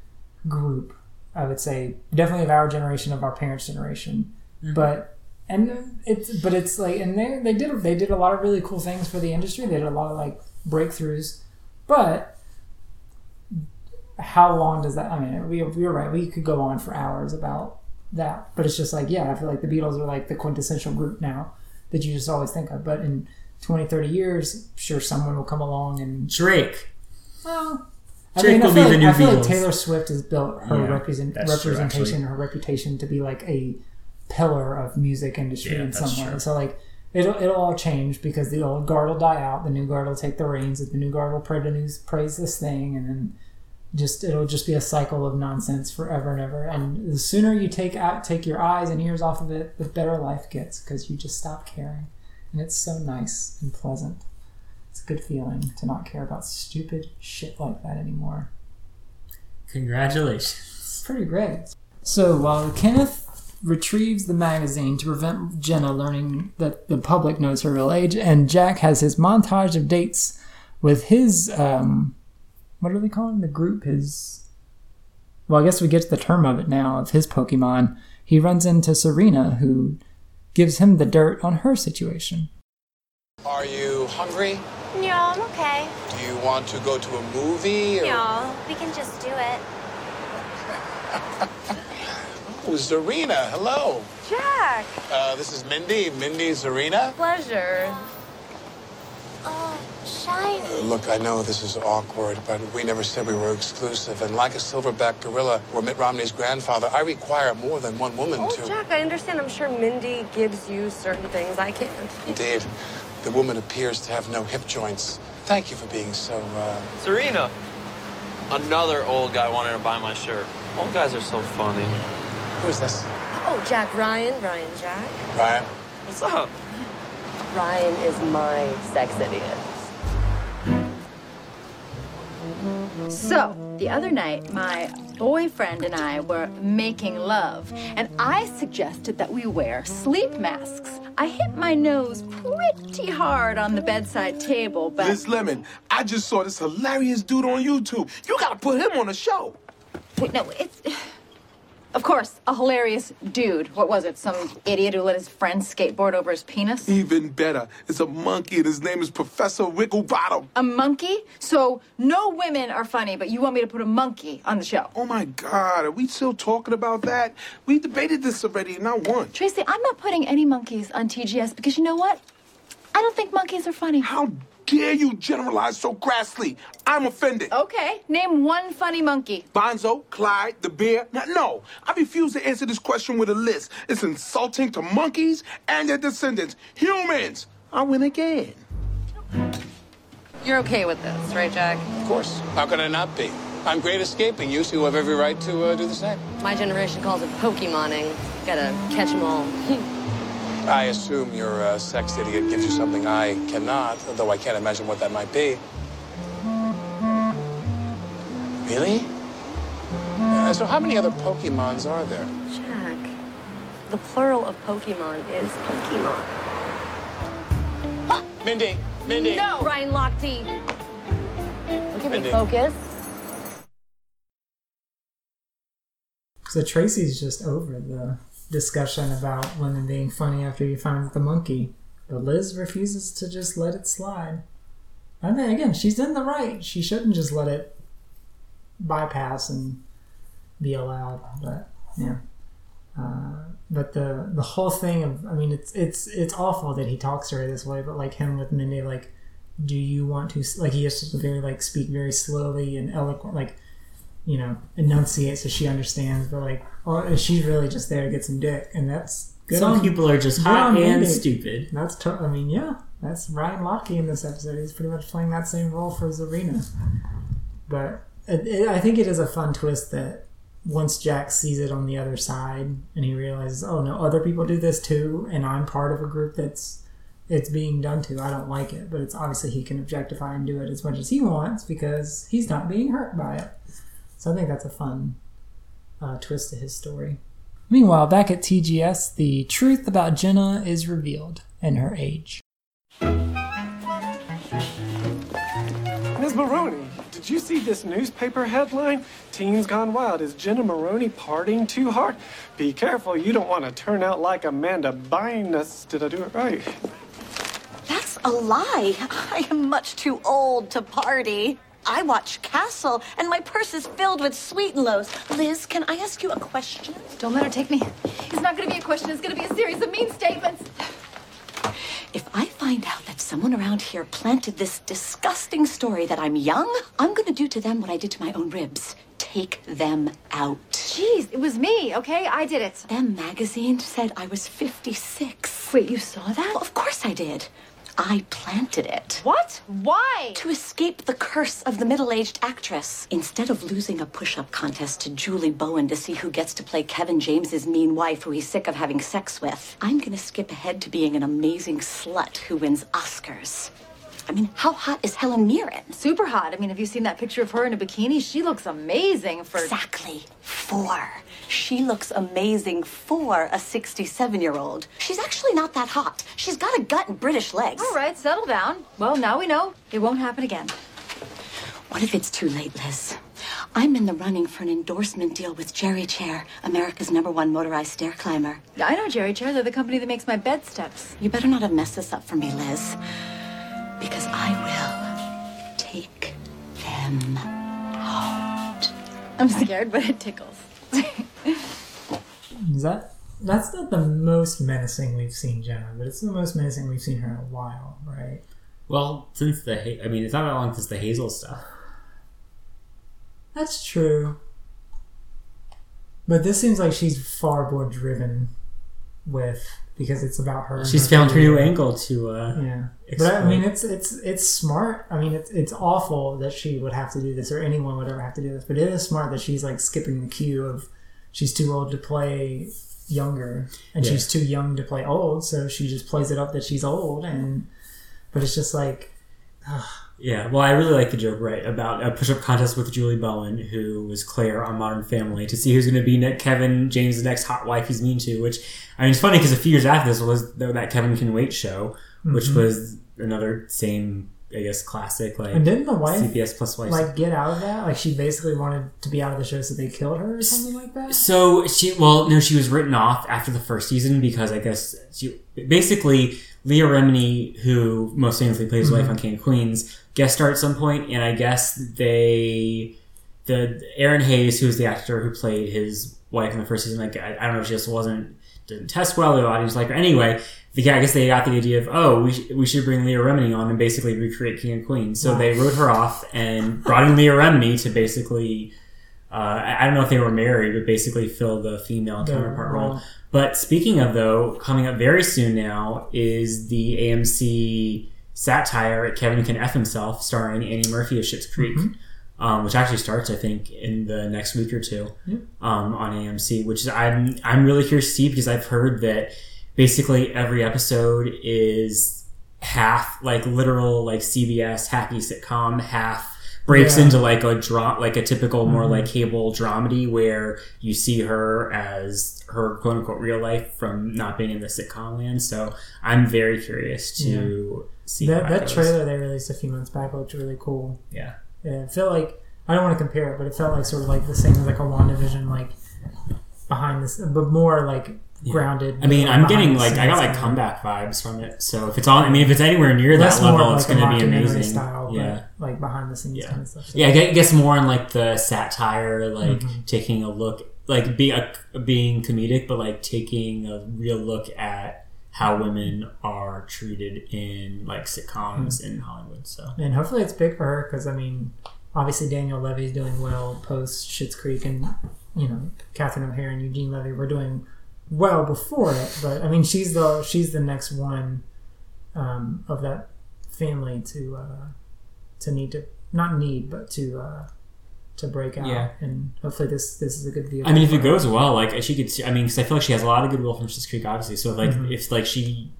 Speaker 1: group, I would say. Definitely of our generation, of our parents' generation. Mm-hmm. But and it's but it's like and they they did they did a lot of really cool things for the industry. They did a lot of like breakthroughs, but how long does that? I mean, we were right. We could go on for hours about that, but it's just like yeah, I feel like the Beatles are like the quintessential group now that you just always think of. But in 20, 30 years, sure, someone will come along and
Speaker 2: Drake.
Speaker 1: well. I
Speaker 2: Drake
Speaker 1: mean, I
Speaker 2: will
Speaker 1: feel
Speaker 2: be the new
Speaker 1: I feel like Taylor Swift has built her
Speaker 2: Yeah,
Speaker 1: represent,
Speaker 2: that's true,
Speaker 1: representation, her reputation to be like a pillar of music industry
Speaker 2: Yeah,
Speaker 1: in some way.
Speaker 2: true.
Speaker 1: So like it'll it'll all change because the old guard will die out, the new guard will take the reins, and the new guard will pray to news, praise this thing, and then just it'll just be a cycle of nonsense forever and ever. And the sooner you take out take your eyes and ears off of it, the better life gets because you just stop caring, and it's so nice and pleasant. It's a good feeling to not care about stupid shit like that anymore.
Speaker 2: Congratulations.
Speaker 1: It's pretty great. So while Kenneth retrieves the magazine to prevent Jenna learning that the public knows her real age, and Jack has his montage of dates with his um, what are they calling the group? His well, I guess we get to the term of it now of his Pokemon. He runs into Serena, who gives him the dirt on her situation.
Speaker 10: Are you hungry?
Speaker 11: No, I'm okay.
Speaker 10: Do you want to go to a movie? Or...
Speaker 11: No, we can just do it.
Speaker 10: Oh, Zarina, hello.
Speaker 11: Jack!
Speaker 10: Uh, this is Mindy. Mindy Serena.
Speaker 11: Pleasure. Oh, shiny.
Speaker 10: Uh, look, I know this is awkward, but we never said we were exclusive. And like a silverback gorilla or Mitt Romney's grandfather, I require more than one woman
Speaker 12: Oh,
Speaker 10: to.
Speaker 12: Jack, I understand. I'm sure Mindy gives you certain things I can't.
Speaker 10: Indeed, the woman appears to have no hip joints. Thank you for being so. Uh...
Speaker 13: Serena. Another old guy wanted to buy my shirt. Old guys are so funny.
Speaker 10: Who is this?
Speaker 12: Oh, Jack, Ryan. Ryan, Jack.
Speaker 10: Ryan.
Speaker 13: What's up?
Speaker 12: Ryan is my sex idiot.
Speaker 5: So, the other night, my boyfriend and I were making love, and I suggested that we wear sleep masks. I hit my nose pretty hard on the bedside table, but.
Speaker 9: Liz Lemon, I just saw this hilarious dude on YouTube. You gotta put him on a show.
Speaker 5: Wait, no, it's. Of course, a hilarious dude. What was it? Some idiot who let his friend skateboard over his penis?
Speaker 9: Even better, it's a monkey and his name is Professor Wigglebottom.
Speaker 5: A monkey? So, no women are funny, but you want me to put a monkey on the show?
Speaker 9: Oh my God, are we still talking about that? We debated this already and not once.
Speaker 5: Tracy, I'm not putting any monkeys on TGS because you know what? I don't think monkeys are funny.
Speaker 9: How dare you generalize so crassly? I'm offended.
Speaker 5: Okay, name one funny monkey.
Speaker 9: Bonzo, Clyde, the bear. Now, no, I refuse to answer this question with a list. It's insulting to monkeys and their descendants, humans. I win again.
Speaker 12: You're okay with this, right, Jack?
Speaker 10: Of course. How could I not be? I'm great escaping. You two have every right to uh, do the same.
Speaker 12: My generation calls it Pokemoning. Gotta catch 'em all.
Speaker 10: I assume your uh, sex idiot gives you something I cannot, although I can't imagine what that might be. Really? Uh, so how many other Pokemons are there?
Speaker 12: Jack, the plural of Pokemon is Pokemon.
Speaker 10: Mindy, Mindy.
Speaker 12: No! Ryan Lochte. Look at
Speaker 10: Mindy.
Speaker 12: me focus.
Speaker 1: So Tracy's just over the discussion about women being funny after you find the monkey, but Liz refuses to just let it slide. And mean, again, she's in the right. She shouldn't just let it bypass and be allowed. But yeah, uh, but the the whole thing of I mean, it's it's it's awful that he talks to her this way. But like him with Mindy, like, do you want to like he has to very like speak very slowly and eloquent, like you know, enunciate so she understands. But like, oh, she's really just there to get some dick, and that's good
Speaker 2: Some
Speaker 1: on-
Speaker 2: people are just hot and stupid.
Speaker 1: That's to- I mean, yeah, that's Ryan Lochte in this episode. He's pretty much playing that same role for Zarina. But it, it, I think it is a fun twist that once Jack sees it on the other side and he realizes, oh no, other people do this too, and I'm part of a group that's it's being done to. I don't like it, but it's obviously he can objectify and do it as much as he wants because he's not being hurt by it. So I think that's a fun uh, twist to his story. Meanwhile, back at TGS, the truth about Jenna is revealed and her age.
Speaker 14: Ms. Maroney, did you see this newspaper headline? Teens Gone Wild. Is Jenna Maroney partying too hard? Be careful, you don't want to turn out like Amanda Bynes. Did I do it right?
Speaker 6: That's a lie. I am much too old to party. I watch Castle, and my purse is filled with sweet and lows. Liz, can I ask you a question?
Speaker 5: Don't let her take me. It's not going to be a question. It's going to be a series of mean statements.
Speaker 6: If I find out that someone around here planted this disgusting story that I'm young, I'm going to do to them what I did to my own ribs. Take them out.
Speaker 5: Jeez, it was me, okay? I did it.
Speaker 6: Them magazine said I was 56.
Speaker 5: Wait, you saw that?
Speaker 6: Well, of course I did. I planted it.
Speaker 5: What? Why?
Speaker 6: To escape the curse of the middle aged actress. Instead of losing a push up contest to Julie Bowen to see who gets to play Kevin James's mean wife who he's sick of having sex with, I'm gonna skip ahead to being an amazing slut who wins Oscars. I mean, how hot is Helen Mirren?
Speaker 5: Super hot. I mean, have you seen that picture of her in a bikini? She looks amazing for.
Speaker 6: Exactly. Four. She looks amazing for a 67 year old. She's actually not that hot. She's got a gut and British legs.
Speaker 5: All right, settle down. Well, now we know. It won't happen again.
Speaker 6: What if it's too late, Liz? I'm in the running for an endorsement deal with Jerry Chair, America's number one motorized stair climber.
Speaker 5: I know Jerry Chair. They're the company that makes my bed steps.
Speaker 6: You better not have messed this up for me, Liz. Because I will take them out.
Speaker 5: I'm scared, but it tickles.
Speaker 1: Is that that's not the most menacing we've seen Jenna, but it's the most menacing we've seen her in a while, right?
Speaker 2: Well, since the Ha- I mean, it's not that long since the Hazel stuff.
Speaker 1: That's true. But this seems like she's far more driven with because it's about her.
Speaker 2: She's
Speaker 1: her
Speaker 2: found her new
Speaker 1: career.
Speaker 2: angle to. Uh,
Speaker 1: Yeah, but I mean, it's it's it's smart. I mean, it's it's awful that she would have to do this, or anyone would ever have to do this. But it is smart that she's like skipping the cue of she's too old to play younger, and
Speaker 2: Yeah.
Speaker 1: she's too young to play old. So she just plays it up that she's old, and but it's just like
Speaker 2: Yeah, well, I really like the joke, right, about a push-up contest with Julie Bowen, who was Claire on Modern Family, to see who's going to be ne- Kevin James' next hot wife he's mean to. Which I mean, it's funny because a few years after this was that Kevin Can Wait show, which
Speaker 1: Mhm.
Speaker 2: was another same, I guess, classic like
Speaker 1: and didn't the wife
Speaker 2: CPS plus wife.
Speaker 1: like get out of that? Like she basically wanted to be out of the show, so they killed her or something like that.
Speaker 2: So she, well, no, she was written off after the first season because I guess she basically Leah Remini, who most famously plays
Speaker 1: Mhm.
Speaker 2: wife on King of Queens, guest star at some point, and I guess they, the Erinn Hayes, who was the actor who played his wife in the first season, like I, I don't know, if she just wasn't didn't test well. Or the audience liked her anyway. The, I guess they got the idea of oh, we, sh- we should bring Leah Remini on and basically recreate King and Queen. So
Speaker 1: Wow.
Speaker 2: they wrote her off and brought in Leah Remini to basically uh, I don't know if they were married, but basically fill the female counterpart
Speaker 1: role.
Speaker 2: role. But speaking of though, coming up very soon now is the AMC satire "Kevin Can F Himself," starring Annie Murphy of Schitt's Creek, um, which actually starts I think in the next week or two
Speaker 1: Yeah.
Speaker 2: um, on AMC. Which is, I'm I'm really curious to see because I've heard that basically every episode is half like literal like CBS happy sitcom, half breaks
Speaker 1: Yeah.
Speaker 2: into like a dra- like a typical more
Speaker 1: Mhm.
Speaker 2: like cable dramedy where you see her as her quote unquote real life from not being in the sitcom land. So I'm very curious to see
Speaker 1: that
Speaker 2: how
Speaker 1: that trailer they released a few months back looked really cool.
Speaker 2: Yeah.
Speaker 1: Yeah, it felt like I don't want to compare it, but it felt like sort of like the same as like a WandaVision, like behind this, but more like grounded.
Speaker 2: I mean, I'm getting like I got like comeback vibes from it. So if it's on, I mean, if it's anywhere near that level, it's
Speaker 1: like, a
Speaker 2: going to be amazing.
Speaker 1: Style,
Speaker 2: yeah.
Speaker 1: but, like behind the scenes kind of stuff. So-
Speaker 2: Yeah, I guess more on like the satire, like
Speaker 1: Mhm.
Speaker 2: taking a look, like be a, being comedic, but like taking a real look at how women are treated in like sitcoms
Speaker 1: Hmm.
Speaker 2: in Hollywood. So
Speaker 1: And hopefully it's big for her because I mean, obviously Daniel Levy's doing well post Schitt's Creek, and you know Catherine O'Hara and Eugene Levy were doing well before it. But I mean, she's the she's the next one um, of that family to uh, to need to not need but to uh, to break out.
Speaker 2: Yeah.
Speaker 1: And hopefully this this is a good deal.
Speaker 2: I mean, if it goes well, like she could. I mean, because I feel like she has a lot of goodwill from Schitt's Creek, obviously. So like,
Speaker 1: Mhm.
Speaker 2: if like she,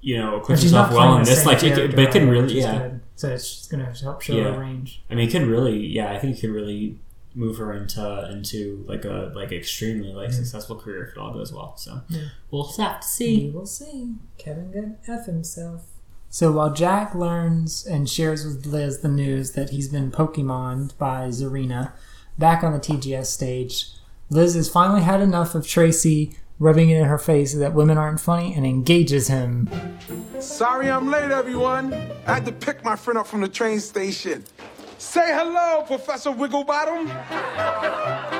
Speaker 2: you know, equips herself well in this, like, it, could- but it could really, yeah,
Speaker 1: good. So it's just gonna help show
Speaker 2: yeah.
Speaker 1: her range.
Speaker 2: I mean, it could really, yeah. I think it could really move her into into like a like extremely like
Speaker 1: Mhm.
Speaker 2: successful career if it all goes well. So
Speaker 1: Yeah.
Speaker 2: we'll have to see.
Speaker 1: We will see. Kevin could F himself. So while Jack learns and shares with Liz the news that he's been Pokemoned by Zarina back on the TGS stage, Liz has finally had enough of Tracy rubbing it in her face that women aren't funny and engages him.
Speaker 9: Sorry I'm late, everyone. I had to pick my friend up from the train station. Say hello, Professor Wigglebottom.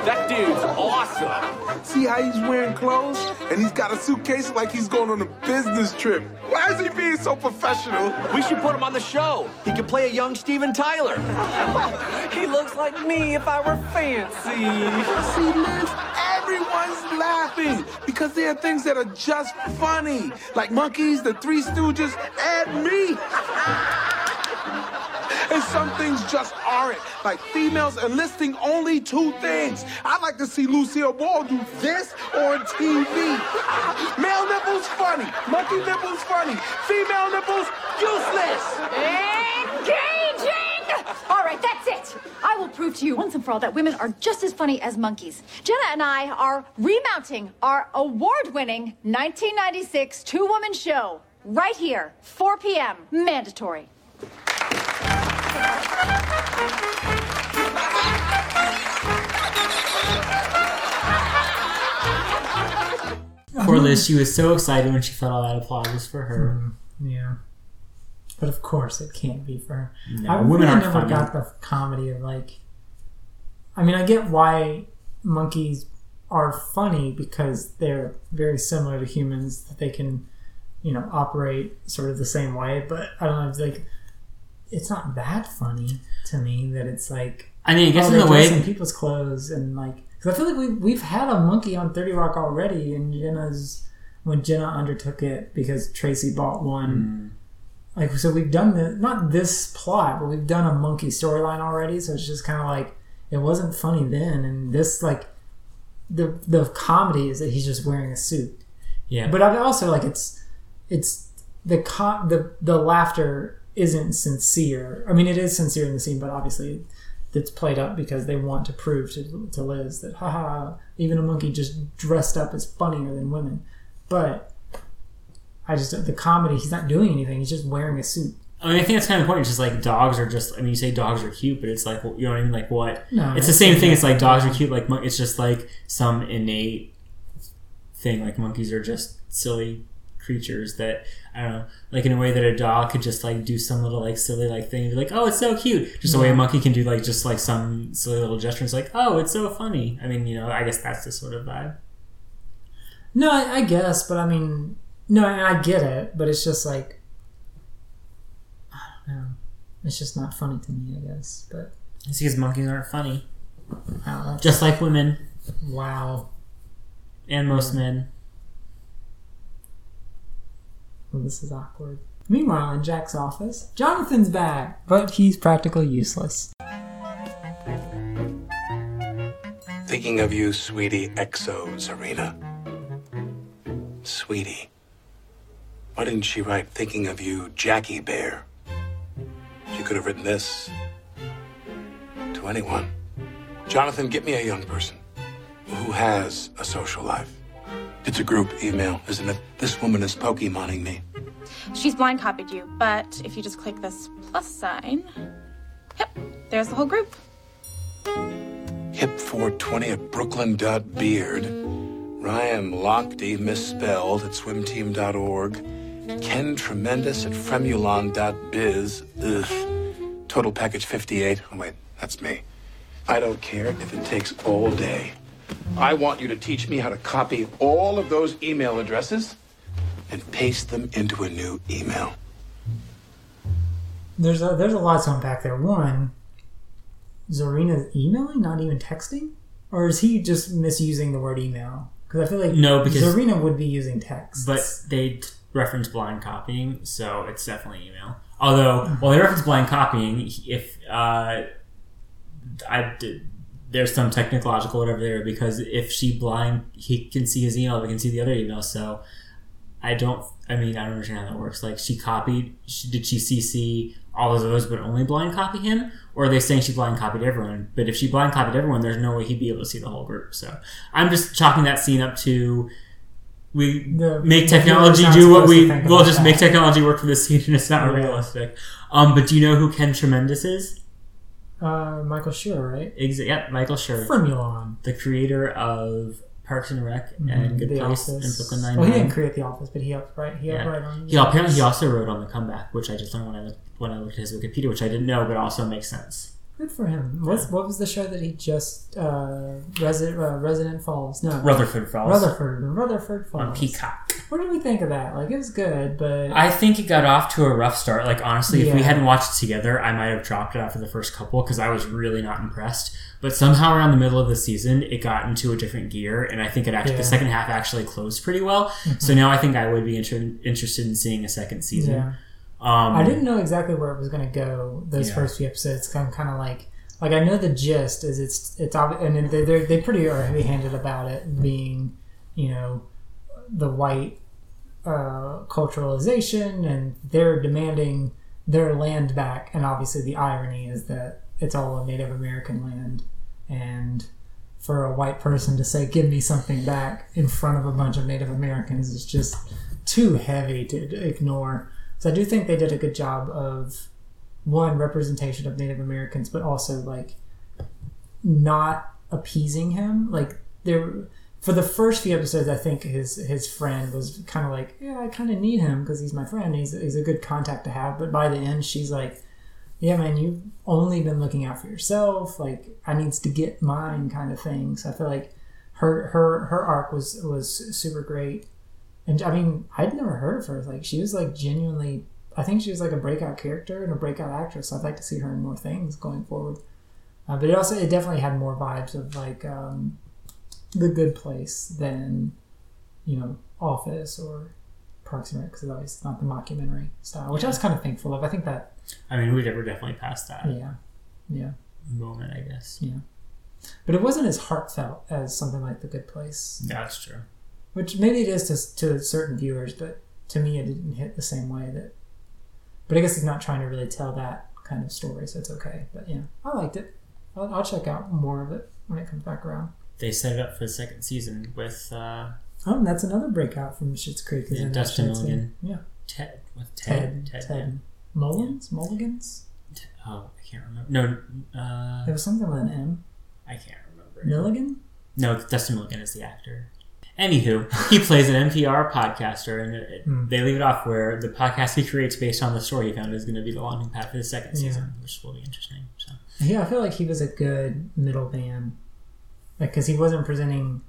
Speaker 8: That dude's awesome.
Speaker 9: See how he's wearing clothes? And he's got a suitcase like he's going on a business trip. Why is he being so professional?
Speaker 8: We should put him on the show. He could play a young Steven Tyler.
Speaker 14: he looks like me if I were fancy.
Speaker 9: See, Liz, everyone's laughing because there are things that are just funny, like monkeys, the Three Stooges, and me. And some things just aren't, like females enlisting only two things. I'd like to see Lucille Ball do this on TV. Male nipples funny, monkey nipples funny, female nipples useless.
Speaker 5: Engaging! All right, that's it. I will prove to you once and for all that women are just as funny as monkeys. Jenna and I are remounting our award winning 1996 two woman show right here, 4 p.m. Mandatory.
Speaker 2: Poor Liz, she was so excited when she felt all that applause was for her.
Speaker 1: Hmm, yeah. But of course, it can't be for her.
Speaker 2: No,
Speaker 1: I
Speaker 2: women
Speaker 1: really
Speaker 2: aren't
Speaker 1: never
Speaker 2: funny.
Speaker 1: got the comedy of like. I mean, I get why monkeys are funny because they're very similar to humans that they can, you know, operate sort of the same way. But I don't know, it's like it's not that funny to me that it's like.
Speaker 2: I mean, I guess
Speaker 1: oh,
Speaker 2: in the way-
Speaker 1: in people's clothes and like because I feel like we we've had a monkey on Thirty Rock already, and Jenna's when Jenna undertook it because Tracy bought one. Hmm. Like so, we've done the not this plot, but we've done a monkey storyline already. So it's just kind of like it wasn't funny then, and this like the the comedy is that he's just wearing a suit.
Speaker 2: Yeah.
Speaker 1: But I also like it's it's the co- the the laughter isn't sincere. I mean, it is sincere in the scene, but obviously it's played up because they want to prove to, to Liz that haha, even a monkey just dressed up is funnier than women. But I just the comedy, he's not doing anything. He's just wearing a suit.
Speaker 2: I mean, I think that's kind of important. It's just like dogs are just. I mean, you say dogs are cute, but it's like you know what I mean. Like what?
Speaker 1: No,
Speaker 2: it's the same thing. It's like dogs are cute. Like mon- it's just like some innate thing. Like monkeys are just silly creatures that I don't know. Like in a way that a dog could just like do some little like silly like thing and be like, oh, it's so cute. Just the way a monkey can do like just like some silly little gesture. It's like, oh, it's so funny. I mean, you know, I guess that's the sort of vibe.
Speaker 1: No, I, I guess, but I mean, no, and I get it, but it's just like I don't know. It's just not funny to me, I guess. But
Speaker 2: It's because monkeys aren't funny,
Speaker 1: oh, wow,
Speaker 2: just like women
Speaker 1: wow.
Speaker 2: and most men.
Speaker 1: Well, this is awkward. Meanwhile, in Jack's office, Jonathan's back, but he's practically useless.
Speaker 3: Thinking of you, sweetie, exo Zarina. Sweetie. Why didn't she write Thinking of You, Jackie Bear? She could have written this to anyone. Jonathan, get me a young person who has a social life. It's a group email, isn't it? This woman is Pokemoning me.
Speaker 7: She's blind copied you, but if you just click this plus sign, yep, there's the whole group.
Speaker 3: Hip 420 at Brooklyn.beard. Ryan Lochte misspelled at swimteam.org. Ken Tremendous at Fremulon.biz. Ugh. Total package 58. Oh, wait, that's me. I don't care if it takes all day. I want you to teach me how to copy all of those email addresses and paste them into a new email.
Speaker 1: There's a, there's a lot to unpack there. One, Zarina's emailing, not even texting, or is he just misusing the word email? Because I feel like
Speaker 2: No, because-
Speaker 1: Zarina would be using text.
Speaker 2: But they t- reference blind copying, so it's definitely email. Although, while they reference blind copying, if uh, I did. There's some technological whatever there because if she blind, he can see his email, but can see the other email. So I don't. I mean, I don't understand how that works. Like she copied. She, did she CC all of those, but only blind copy him, or are they saying she blind copied everyone? But if she blind copied everyone, there's no way he'd be able to see the whole group. So I'm just chalking that scene up to we
Speaker 1: The-
Speaker 2: make technology do what we we'll just
Speaker 1: that.
Speaker 2: make technology work for this scene, and it's not
Speaker 1: Yeah.
Speaker 2: realistic. Um, but do you know who Ken Tremendous is?
Speaker 1: Uh, Michael Schur, right?
Speaker 2: Exa- yep, Michael Schur,
Speaker 1: Fremulon.
Speaker 2: the creator of Parks and Rec
Speaker 1: Mhm.
Speaker 2: and Good
Speaker 1: The
Speaker 2: Place
Speaker 1: Office.
Speaker 2: and Brooklyn Nine-Nine.
Speaker 1: Well, he didn't create The Office, but he helped write. He helped write on.
Speaker 2: He apparently he also wrote on the comeback, which I just learned when I looked when I looked at his Wikipedia, which I didn't know, but also makes sense.
Speaker 1: Good for him. What's, what was the show that he just uh, Resident uh, Resident Falls? No,
Speaker 2: Rutherford Falls.
Speaker 1: Rutherford. Rutherford Falls.
Speaker 2: On Peacock.
Speaker 1: What did we think of that? Like it was good, but
Speaker 2: I think it got off to a rough start. Like honestly, if we hadn't watched it together, I might have dropped it after the first couple because I was really not impressed. But somehow around the middle of the season, it got into a different gear, and I think it actually
Speaker 1: Yeah.
Speaker 2: the second half actually closed pretty well.
Speaker 1: Mhm.
Speaker 2: So now I think I would be inter- interested in seeing a second season. Um,
Speaker 1: I didn't know exactly where it was going to go. Those
Speaker 2: Yeah.
Speaker 1: first few episodes, of, kind of like like I know the gist is it's it's obvi- and they they they pretty are heavy handed about it being you know the white uh, culturalization and they're demanding their land back, and obviously the irony is that it's all a Native American land, and for a white person to say "give me something back" in front of a bunch of Native Americans is just too heavy to ignore. So I do think they did a good job of one representation of Native Americans, but also like not appeasing him. Like there, for the first few episodes, I think his his friend was kind of like, yeah, I kind of need him because he's my friend. He's he's a good contact to have. But by the end, she's like, yeah, man, you've only been looking out for yourself. Like I needs to get mine, kind of thing. So I feel like her her her arc was was super great. And I mean, I'd never heard of her. Like she was like genuinely. I think she was like a breakout character and a breakout actress. So I'd like to see her in more things going forward. Uh, but it also it definitely had more vibes of like um, the Good Place than you know Office or Parks and Rec because obviously it's not the mockumentary style, which I was kind of thankful of. I think that
Speaker 2: I mean, we were definitely past that
Speaker 1: yeah, yeah,
Speaker 2: moment, I guess.
Speaker 1: yeah. But it wasn't as heartfelt as something like The Good Place.
Speaker 2: Yeah, That's true.
Speaker 1: Which maybe it is to, to certain viewers, but to me it didn't hit the same way that. But I guess he's not trying to really tell that kind of story, so it's okay. But yeah, I liked it. I'll, I'll check out more of it when it comes back around.
Speaker 2: They set it up for the second season with uh,
Speaker 1: Oh, and that's another breakout from Schitt's Creek. is
Speaker 2: yeah,
Speaker 1: in
Speaker 2: Dustin. Milligan.
Speaker 1: Yeah.
Speaker 2: Ted. With
Speaker 1: Ted.
Speaker 2: Ted.
Speaker 1: Ted.
Speaker 2: yeah.
Speaker 1: Mullins? Mulligans?
Speaker 2: Oh, I can't remember. No, uh,
Speaker 1: There was something with an M.
Speaker 2: I can't remember.
Speaker 1: Milligan?
Speaker 2: No, Dustin Milligan is the actor. Anywho, he plays an NPR podcaster, and it,
Speaker 1: Hmm.
Speaker 2: they leave it off where the podcast he creates based on the story he found is going to be the launching pad for the second
Speaker 1: Yeah.
Speaker 2: season, which will be interesting. So
Speaker 1: Yeah, I feel like he was a good middleman. Like, because he wasn't presenting.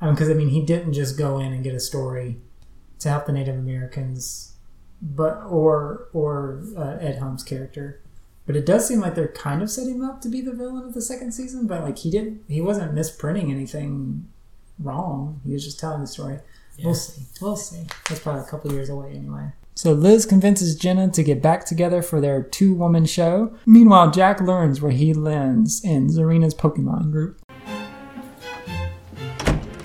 Speaker 1: I mean, because, I mean, he didn't just go in and get a story to help the Native Americans, but, or, or uh, Ed Helms' character. But it does seem like they're kind of setting him up to be the villain of the second season, but, like, he didn't, he wasn't misprinting anything wrong. He was just telling the story. We'll see. We'll see. That's probably a couple years away anyway. So Liz convinces Jenna to get back together for their two woman show. Meanwhile, Jack learns where he lands in Zarina's Pokemon group.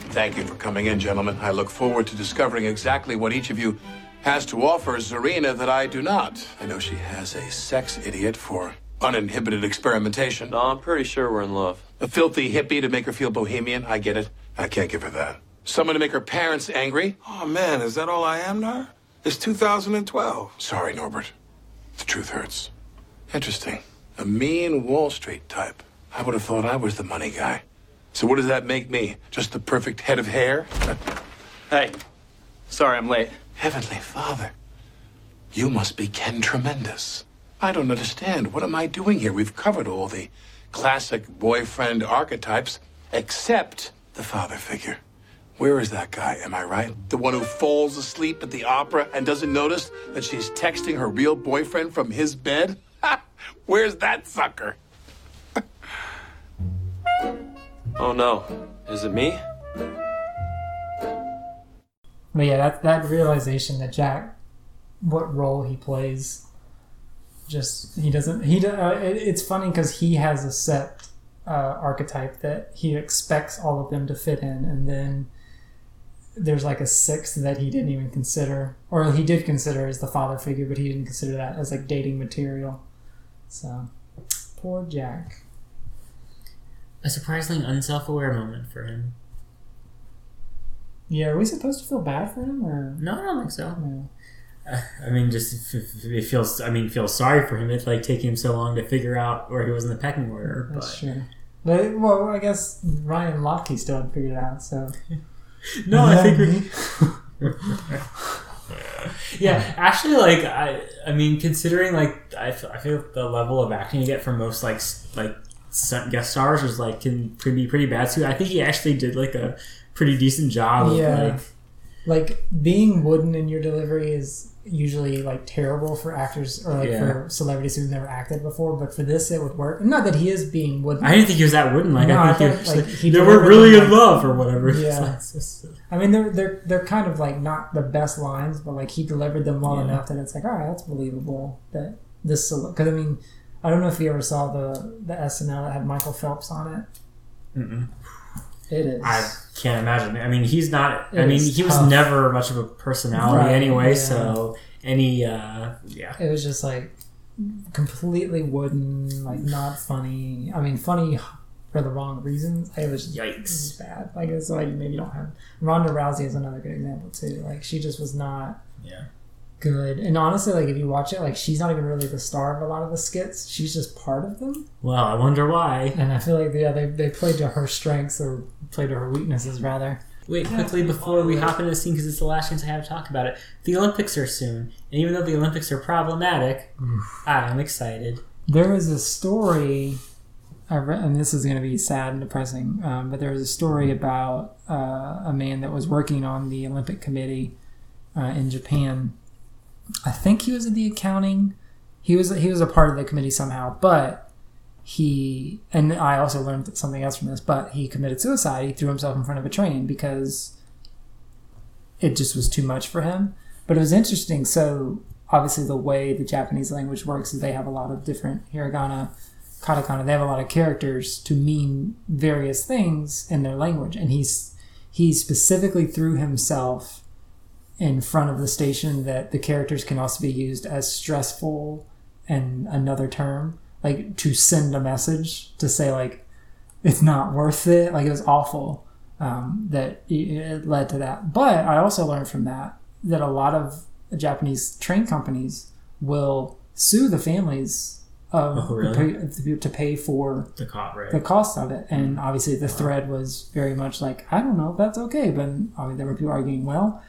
Speaker 3: Thank you for coming in, gentlemen. I look forward to discovering exactly what each of you has to offer Zarina that I do not. I know she has a sex idiot for uninhibited experimentation.
Speaker 13: No, I'm pretty sure we're in love.
Speaker 3: A filthy hippie to make her feel bohemian. I get it. I can't give her that. Someone to make her parents angry.
Speaker 9: Oh man, is that all I am now? It's 2012.
Speaker 3: Sorry, Norbert. The truth hurts. Interesting. A mean Wall Street type. I would have thought I was the money guy. So what does that make me? Just the perfect head of hair?
Speaker 13: Hey, sorry I'm late.
Speaker 3: Heavenly Father. You must be Ken Tremendous. I don't understand. What am I doing here? We've covered all the classic boyfriend archetypes, except the father figure. Where is that guy? Am I right? The one who falls asleep at the opera and doesn't notice that she's texting her real boyfriend from his bed? Where's that sucker?
Speaker 13: Oh no, is it me?
Speaker 1: But yeah, that that realization that Jack, what role he plays, just he doesn't he do- uh, it, it's funny because he has a set uh, archetype that he expects all of them to fit in and then there's like a sixth that he didn't even consider or he did consider as the father figure but he didn't consider that as like dating material so poor jack
Speaker 2: A surprisingly unself-aware moment for him.
Speaker 1: yeah are we supposed to feel bad for him or
Speaker 2: No, I don't think so.
Speaker 1: no.
Speaker 2: Uh, I mean, just it feels. I mean, feels sorry for him. It's like taking him so long to figure out where he was in the pecking order.
Speaker 1: that's
Speaker 2: But
Speaker 1: true but well i guess ryan lochte still hadn't figured it out so
Speaker 2: no, I think
Speaker 1: Yeah.
Speaker 2: we. yeah, actually, like I, I mean, considering like I, feel the level of acting you get from most like like guest stars is like can pretty be pretty bad too. I think he actually did like a pretty decent job. Of,
Speaker 1: Yeah.
Speaker 2: like,
Speaker 1: like being wooden in your delivery is usually like terrible for actors or like
Speaker 2: Yeah.
Speaker 1: for celebrities who've never acted before but for this it would work not that he is being wooden
Speaker 2: I didn't think he was that wooden. Like
Speaker 1: No,
Speaker 2: I think he
Speaker 1: thought,
Speaker 2: was
Speaker 1: like,
Speaker 2: like,
Speaker 1: he
Speaker 2: they were really in
Speaker 1: like-
Speaker 2: love or whatever.
Speaker 1: Yeah.
Speaker 2: just-
Speaker 1: i mean they're they're they're kind of like not the best lines but like he delivered them well
Speaker 2: Yeah.
Speaker 1: enough that it's like all right that's believable that this because i mean i don't know if you ever saw the the snl that had michael phelps on it
Speaker 2: Mm-mm.
Speaker 1: It is
Speaker 2: I can't imagine. I mean, he's not. I mean, he was never much of a personality
Speaker 1: Right,
Speaker 2: anyway.
Speaker 1: yeah.
Speaker 2: So any, uh, yeah,
Speaker 1: it was just like completely wooden, like not funny. I mean, funny for the wrong reasons. It was just, it was
Speaker 2: Yikes.
Speaker 1: bad. Like it's like maybe you don't have Ronda Rousey is another good example too. Like she just was not
Speaker 2: yeah.
Speaker 1: Good. And honestly, like if you watch it, like she's not even really the star of a lot of the skits. She's just part of them.
Speaker 2: Well, I wonder why.
Speaker 1: And I feel like yeah, they they played to her strengths or played to her weaknesses rather.
Speaker 2: Wait, quickly before we hop into the scene, because it's the last chance I have to talk about it. The Olympics are soon, and even though the Olympics are problematic, I'm excited.
Speaker 1: There was a story, I read, and this is going to be sad and depressing, um, but there was a story about uh, a man that was working on the Olympic Committee uh, in Japan. I think he was in the accounting. He was he was a part of the committee somehow, but he and I also learned something else from this. But he committed suicide. He threw himself in front of a train because it just was too much for him. But it was interesting. So obviously, the way the Japanese language works is they have a lot of different hiragana, katakana. They have a lot of characters to mean various things in their language, and he's he specifically threw himself in front of the station that the characters can also be used as stressful and another term like to send a message to say like it's not worth it. Like it was awful um, that it- led to that. But i also learned from that that a lot of japanese train companies will sue the families of
Speaker 2: Oh, really?
Speaker 1: pay, to pay for
Speaker 2: The cop, right?
Speaker 1: the cost of it. And obviously the thread was very much like i don't know if that's okay but I mean, there were people arguing well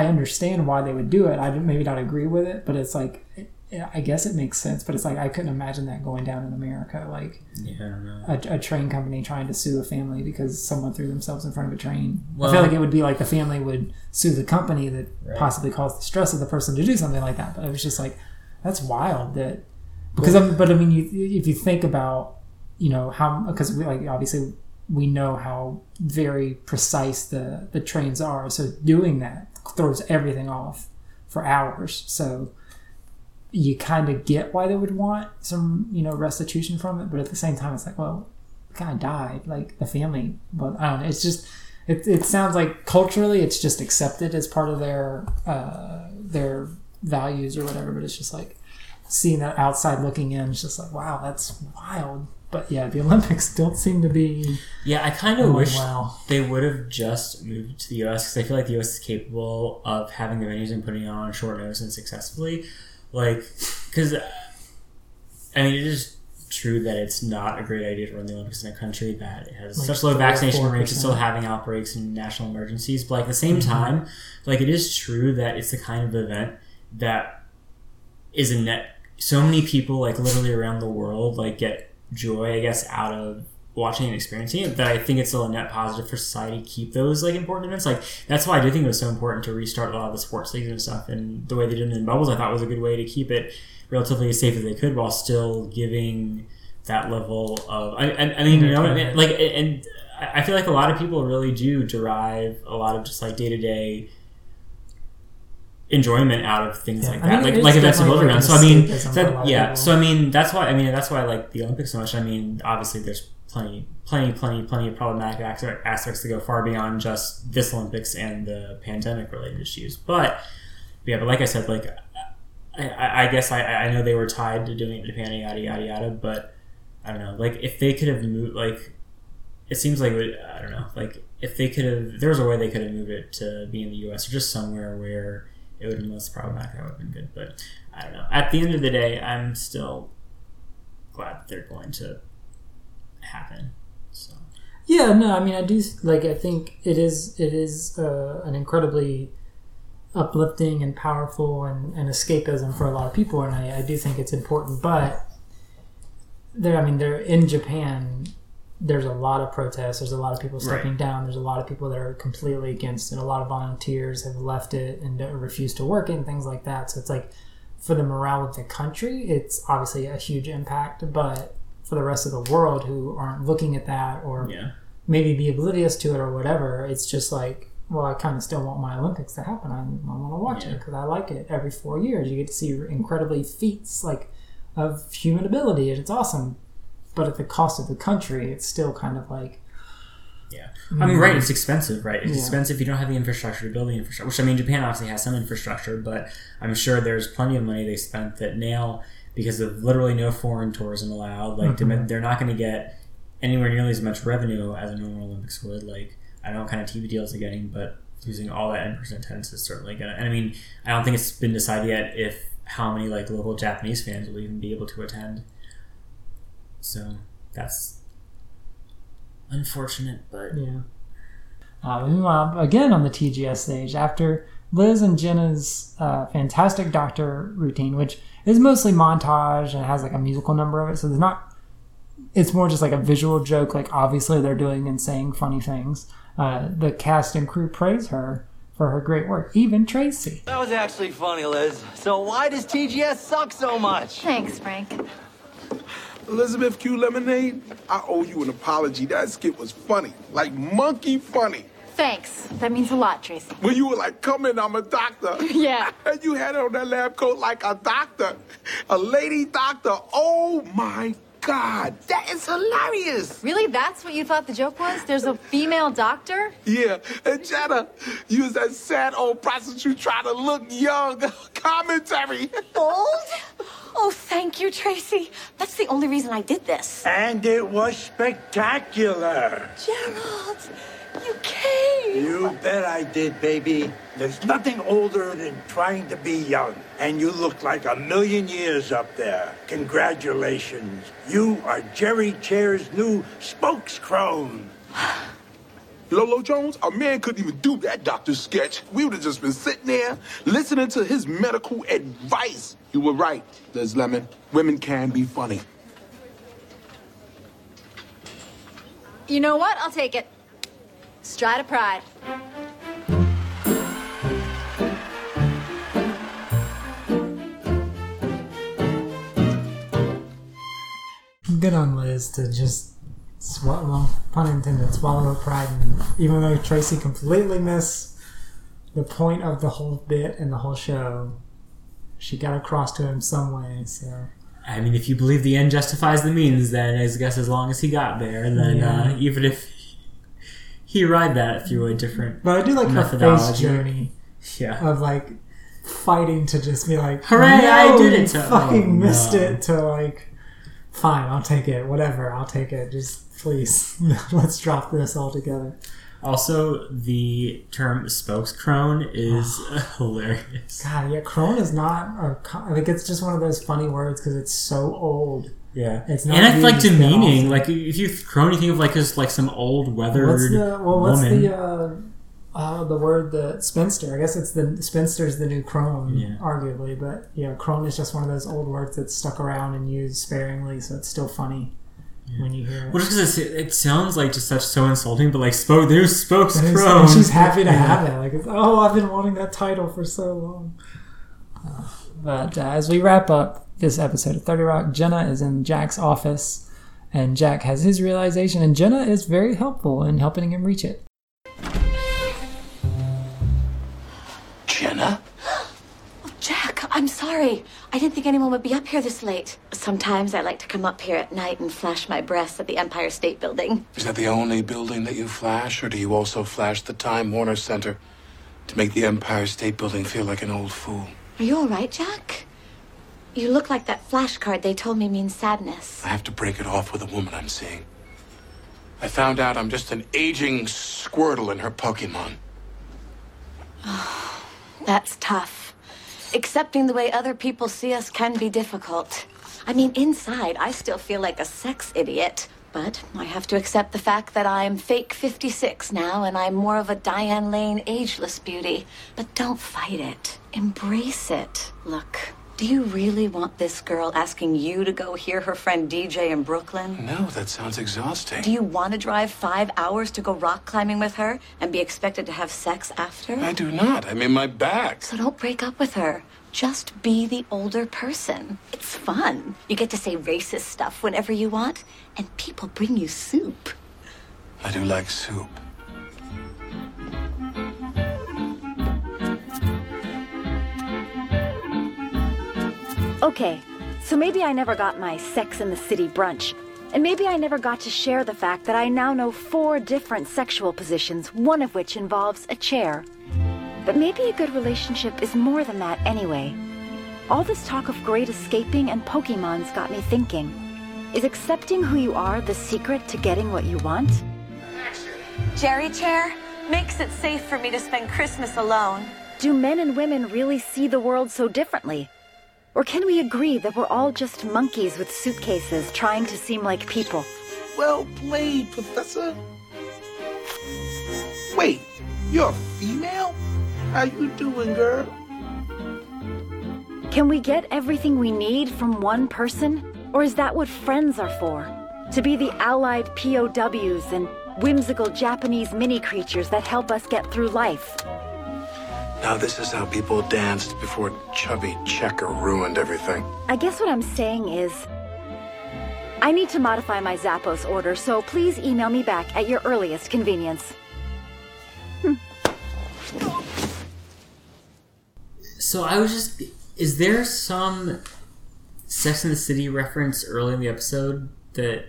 Speaker 1: i understand why they would do it i maybe not agree with it but it's like it, i guess it makes sense but it's like i couldn't imagine that going down in america like
Speaker 2: Yeah, I don't know.
Speaker 1: a, a train company trying to sue a family because someone threw themselves in front of a train i feel like it would be like the family would sue the company that
Speaker 2: Right.
Speaker 1: possibly caused the stress of the person to do something like that but it was just like that's wild that because I'm, but I mean, you, if you think about, you know, how because like obviously we know how very precise the the trains are. So doing that throws everything off for hours. So you kind of get why they would want some you know restitution from it, but at the same time, it's like, well, the guy died. Like the family, but I don't know. It's just it, it sounds like culturally, it's just accepted as part of their uh, their values or whatever. But it's just like seeing that outside looking in, it's just like, wow, that's wild. But yeah, the Olympics don't seem to be.
Speaker 2: Yeah, I kind of wish
Speaker 1: well.
Speaker 2: they would have just moved to the U.S. because I feel like the U.S. is capable of having the venues and putting it on short notice and successfully. Like, because I mean, it is true that it's not a great idea to run the Olympics in a country that has
Speaker 1: Like
Speaker 2: such low vaccination rates and still having outbreaks and national emergencies. But like at the same
Speaker 1: Mhm.
Speaker 2: time, like it is true that it's the kind of event that is a net. So many people, like literally around the world, like get joy, I guess, out of watching and experiencing it. That I think it's still a net positive for society to keep those like important events. Like that's why I do think it was so important to restart a lot of the sports leagues and stuff. And the way they did it in bubbles, I thought was a good way to keep it relatively as safe as they could while still giving that level of. I, I, I mean, you know, what I mean? like, and I I feel like a lot of people really do derive a lot of just like day to day enjoyment out of things
Speaker 1: Yeah,
Speaker 2: like
Speaker 1: I
Speaker 2: that,
Speaker 1: mean,
Speaker 2: like like events of
Speaker 1: definitely
Speaker 2: around. So I mean,
Speaker 1: escapism for a
Speaker 2: that, yeah.
Speaker 1: people.
Speaker 2: So I mean, that's why I mean that's why I like the Olympics so much. I mean, obviously there's plenty, plenty, plenty, plenty of problematic aspect- aspects to go far beyond just this Olympics and the pandemic related issues. But yeah, but like I said, like I- I, I guess I, I know they were tied to doing it in Japan, yada yada yada. But I don't know, like if they could have moved, like it seems like it I don't know, like if they could have, there was a way they could have moved it to be in the U.S. or just somewhere where it would have problematic. That would have been good. But I don't know. At the end of the day, I'm still glad that they're going to happen. So
Speaker 1: Yeah, no, I mean, I do like. I think it is it is uh, an incredibly uplifting and powerful and, and escapism for a lot of people, and I, I do think it's important. But there, I mean, they're in Japan, there's a lot of protests. There's a lot of people stepping
Speaker 2: Right.
Speaker 1: down. There's a lot of people that are completely against it. A lot of volunteers have left it and refuse to work it and things like that. So it's like for the morale of the country, it's obviously a huge impact, but for the rest of the world who aren't looking at that or
Speaker 2: yeah,
Speaker 1: maybe be oblivious to it or whatever, it's just like, well, I kind of still want my Olympics to happen. I, I want to watch it because I like it. Every four years, you get to see incredibly feats like of human ability, and it's awesome. But at the cost of the country, it's still kind of like,
Speaker 2: yeah. I mean, right? It's expensive, right? It's
Speaker 1: Yeah.
Speaker 2: expensive if you don't have the infrastructure to build the infrastructure. Which I mean, Japan obviously has some infrastructure, but I'm sure there's plenty of money they spent that now because of literally no foreign tourism allowed. Like
Speaker 1: Mhm.
Speaker 2: they're not going to get anywhere nearly as much revenue as a normal Olympics would. Like I don't know what kind of TV deals they're getting, but using all that in percent attendance is certainly gonna. And I mean, I don't think it's been decided yet if how many like local Japanese fans will even be able to attend. So that's unfortunate, but
Speaker 1: yeah. Uh, meanwhile, again on the TGS stage, after Liz and Jenna's uh, fantastic doctor routine, which is mostly montage and has like a musical number of it, so there's not. It's more just like a visual joke. Like obviously they're doing and saying funny things. Uh, the cast and crew praise her for her great work. Even Tracy.
Speaker 8: That was actually funny, Liz. So why does TGS suck so much?
Speaker 5: Thanks, Frank.
Speaker 9: Elizabeth Q Lemonade, I owe you an apology. That skit was funny, like monkey funny.
Speaker 5: Thanks. That means a lot, Tracy.
Speaker 9: When you were like, come in, I'm a doctor.
Speaker 5: Yeah.
Speaker 9: And you had on that lab coat like a doctor, a lady doctor. Oh my God, that is hilarious.
Speaker 5: Really? That's what you thought the joke was? There's a female doctor?
Speaker 9: Yeah, and Jenna, you was that sad old prostitute trying to look young. Commentary.
Speaker 6: Old? Oh, thank you, Tracy. That's the only reason I did this.
Speaker 15: And it was spectacular.
Speaker 6: Gerald, you came.
Speaker 15: You bet I did, baby. There's nothing older than trying to be young. And you look like a million years up there. Congratulations. You are Jerry Chair's new spokescrone.
Speaker 9: Lolo Jones, a man couldn't even do that doctor sketch. We would have just been sitting there listening to his medical advice. You were right, Liz Lemon. Women can be funny.
Speaker 5: You know what? I'll take it. Stride of pride.
Speaker 1: Good on Liz to just swallow, well, pun intended, swallow her pride. And even though Tracy completely missed the point of the whole bit and the whole show, she got across to him some way. So
Speaker 2: I mean, if you believe the end justifies the means, then I guess as long as he got there, then
Speaker 1: Yeah.
Speaker 2: uh, even if he ride that through a different
Speaker 1: But I do like her face journey
Speaker 2: Yeah.
Speaker 1: of like fighting to just be like,
Speaker 2: Hooray, I did it to-
Speaker 1: fucking
Speaker 2: oh,
Speaker 1: missed
Speaker 2: no."
Speaker 1: it to like, fine, I'll take it, whatever, I'll take it. Just please, let's drop this altogether.
Speaker 2: Also, the term spokescrone is hilarious.
Speaker 1: God, yeah, crone is not. A, like it's just one of those funny words because it's so old.
Speaker 2: Yeah,
Speaker 1: it's not.
Speaker 2: and it's like demeaning. Like if you crone, you think of like as like some old weathered
Speaker 1: What's the well? What's
Speaker 2: woman.
Speaker 1: the uh, uh, the word the spinster? I guess it's the spinster's the new crone,
Speaker 2: Yeah.
Speaker 1: arguably. But yeah, crone is just one of those old words that's stuck around and used sparingly, so it's still funny when you hear it.
Speaker 2: Well, just because it sounds like just such so insulting, but like spoke, there's spokescrone.
Speaker 1: and she's happy to
Speaker 2: Yeah.
Speaker 1: have it. Like, it's, oh, I've been wanting that title for so long. Uh, but uh, as we wrap up this episode of 30 Rock, Jenna is in Jack's office, and Jack has his realization, and Jenna is very helpful in helping him reach it.
Speaker 3: Jenna?
Speaker 6: Jack, I'm sorry. I didn't think anyone would be up here this late. Sometimes I like to come up here at night and flash my breasts at the Empire State Building.
Speaker 3: Is that the only building that you flash, or do you also flash the Time Warner Center to make the Empire State Building feel like an old fool?
Speaker 6: Are you all right, Jack? You look like that flashcard they told me means sadness.
Speaker 3: I have to break it off with a woman I'm seeing. I found out I'm just an aging Squirtle in her Pokemon.
Speaker 6: That's tough. Accepting the way other people see us can be difficult. I mean, inside, I still feel like a sex idiot. But I have to accept the fact that I'm fake 56 now and I'm more of a Diane Lane ageless beauty. But don't fight it. Embrace it. Look, do you really want this girl asking you to go hear her friend DJ in Brooklyn?
Speaker 3: No, that sounds exhausting.
Speaker 6: Do you want to drive five hours to go rock climbing with her and be expected to have sex after?
Speaker 3: I do not. I'm in my back.
Speaker 6: So don't break up with her. Just be the older person. It's fun. You get to say racist stuff whenever you want, and people bring you soup.
Speaker 3: I do like soup.
Speaker 4: Okay, so maybe I never got my Sex in the City brunch. And maybe I never got to share the fact that I now know four different sexual positions, one of which involves a chair. But maybe a good relationship is more than that anyway. All this talk of great escaping and Pokemons got me thinking. Is accepting who you are the secret to getting what you want?
Speaker 6: Jerry chair makes it safe for me to spend Christmas alone.
Speaker 4: Do men and women really see the world so differently? Or can we agree that we're all just monkeys with suitcases trying to seem like people?
Speaker 9: Well played, Professor. Wait, you're a female? How you doing, girl?
Speaker 4: Can we get everything we need from one person? Or is that what friends are for? To be the allied POWs and whimsical Japanese mini creatures that help us get through life?
Speaker 3: Now, this is how people danced before Chubby Checker ruined everything.
Speaker 4: I guess what I'm saying is. I need to modify my Zappos order, so please email me back at your earliest convenience.
Speaker 2: So I was just. Is there some Sex in the City reference early in the episode that.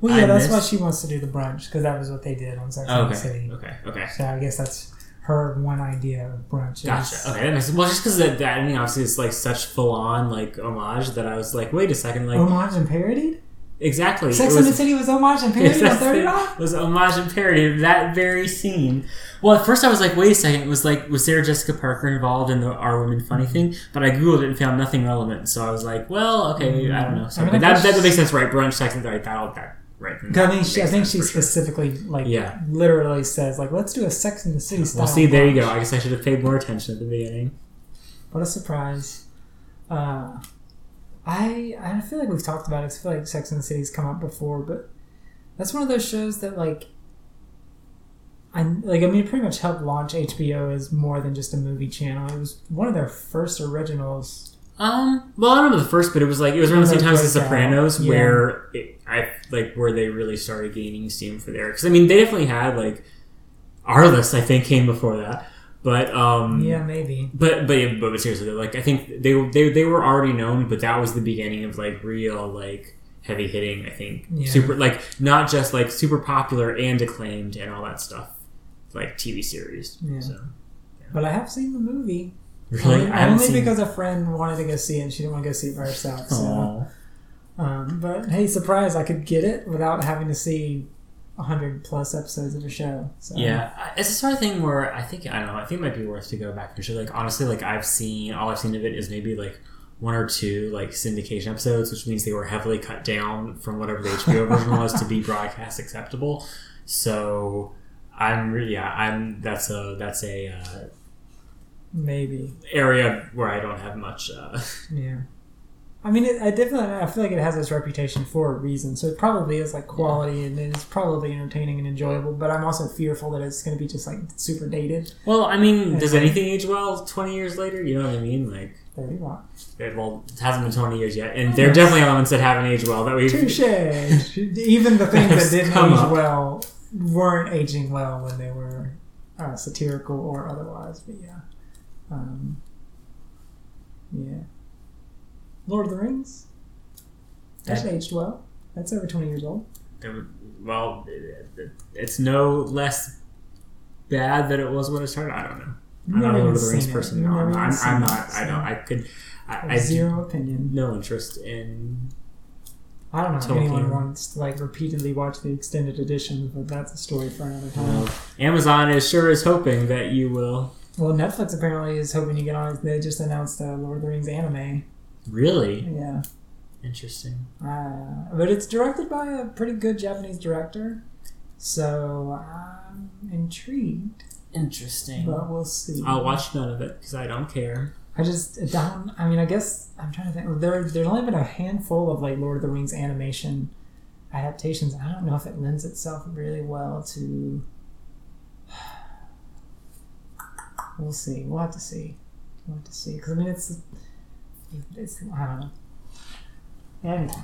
Speaker 1: Well, yeah,
Speaker 2: I
Speaker 1: that's
Speaker 2: missed?
Speaker 1: why she wants to do the brunch because that was what they did on Sex and the City.
Speaker 2: okay, okay.
Speaker 1: So I guess that's her one idea of brunch. is-
Speaker 2: Gotcha. Okay, that makes sense. well just because that, that I mean obviously it's like such full on like homage that I was like, wait a second, like
Speaker 1: homage and parodied.
Speaker 2: Exactly.
Speaker 1: Sex
Speaker 2: it
Speaker 1: and the City was homage and parodied on Thirty Rock.
Speaker 2: was homage and parody of that very scene. Well, at first I was like, wait a second, it was like, was Sarah Jessica Parker involved in the Our Women
Speaker 1: Mm-hmm.
Speaker 2: Funny thing? But I googled it and found nothing relevant. So I was like, well, okay, maybe, I don't know. So
Speaker 1: I mean,
Speaker 2: that,
Speaker 1: guess-
Speaker 2: that makes sense, right? Brunch, sex, and right, that, all that, right?
Speaker 1: I mean, she, I think she
Speaker 2: for sure.
Speaker 1: specifically like
Speaker 2: Yeah.
Speaker 1: literally says like, let's do a Sex and the City style.
Speaker 2: Well, see, there you go. I guess I should have paid more attention at the beginning.
Speaker 1: What a surprise. Uh, I I feel like we've talked about it. I feel like Sex and the City's come up before, but that's one of those shows that like I like I mean it pretty much helped launch HBO as more than just a movie channel. It was one of their first originals.
Speaker 2: Um, well, I don't know the first, but it was like it was around the same time as The Sopranos,
Speaker 1: yeah.
Speaker 2: where it, I like where they really started gaining steam for there. Because I mean, they definitely had like Arli$$. I think came before that, but um,
Speaker 1: Yeah, maybe.
Speaker 2: But but yeah, but seriously, like I think they they they were already known, but that was the beginning of like real like heavy hitting. I think
Speaker 1: Yeah.
Speaker 2: super like not just like super popular and acclaimed and all that stuff, like TV series.
Speaker 1: Yeah.
Speaker 2: So
Speaker 1: But I have seen the movie.
Speaker 2: Really?
Speaker 1: Only,
Speaker 2: I
Speaker 1: only because a friend wanted to go see it and she didn't want to go see it by herself. So. Um, but hey, surprise! I could get it without having to see hundred plus episodes of a show. So.
Speaker 2: Yeah, it's the sort of thing where I think I don't know. I think it might be worth to go back and show. Like honestly, like I've seen all I've seen of it is maybe like one or two like syndication episodes, which means they were heavily cut down from whatever the HBO version was to be broadcast acceptable. So I'm really yeah I'm that's a that's a uh,
Speaker 1: maybe
Speaker 2: area where I don't have much. Uh,
Speaker 1: Yeah. I mean, it, I definitely I feel like it has this reputation for a reason. So it probably is like quality and it's probably entertaining and enjoyable. But I'm also fearful that it's going to be just like super dated.
Speaker 2: well, I mean, does
Speaker 1: Yeah.
Speaker 2: anything age well twenty years later? You know what I mean? Like.
Speaker 1: Thirty
Speaker 2: It, well, it hasn't been 20 years yet, and they're definitely elements that haven't aged well. That we
Speaker 1: Touche. Even the things that didn't age
Speaker 2: up.
Speaker 1: well weren't aging well when they were uh, satirical or otherwise. But yeah, um, yeah. Lord of the Rings. That's
Speaker 2: That-
Speaker 1: aged well. That's over 20 years old.
Speaker 2: There- Well, it- it's no less bad than it was when it started. I don't know. I'm not a Lord of the Rings person. No, I'm, I'm, I'm not. I don't. I could. I,
Speaker 1: Have
Speaker 2: I
Speaker 1: zero opinion.
Speaker 2: No interest in.
Speaker 1: I don't know if anyone wants to like repeatedly watch the extended edition, but that's a story for another time.
Speaker 2: Well, Amazon is sure is hoping that you will.
Speaker 1: Well, Netflix apparently is hoping you get on. They just announced a Lord of the Rings anime.
Speaker 2: Really
Speaker 1: Yeah,
Speaker 2: interesting.
Speaker 1: uh, but it's directed by a pretty good Japanese director, so I'm intrigued.
Speaker 2: Interesting.
Speaker 1: But we'll see.
Speaker 2: I'll watch none of it because I don't care.
Speaker 1: I just don't. I mean, I guess I'm trying to think. There, there's only been a handful of like Lord of the Rings animation adaptations. I don't know if it lends itself really well to. We'll see. We'll have to see. We'll have to see. Because I mean, it's it's I don't know. Anyway,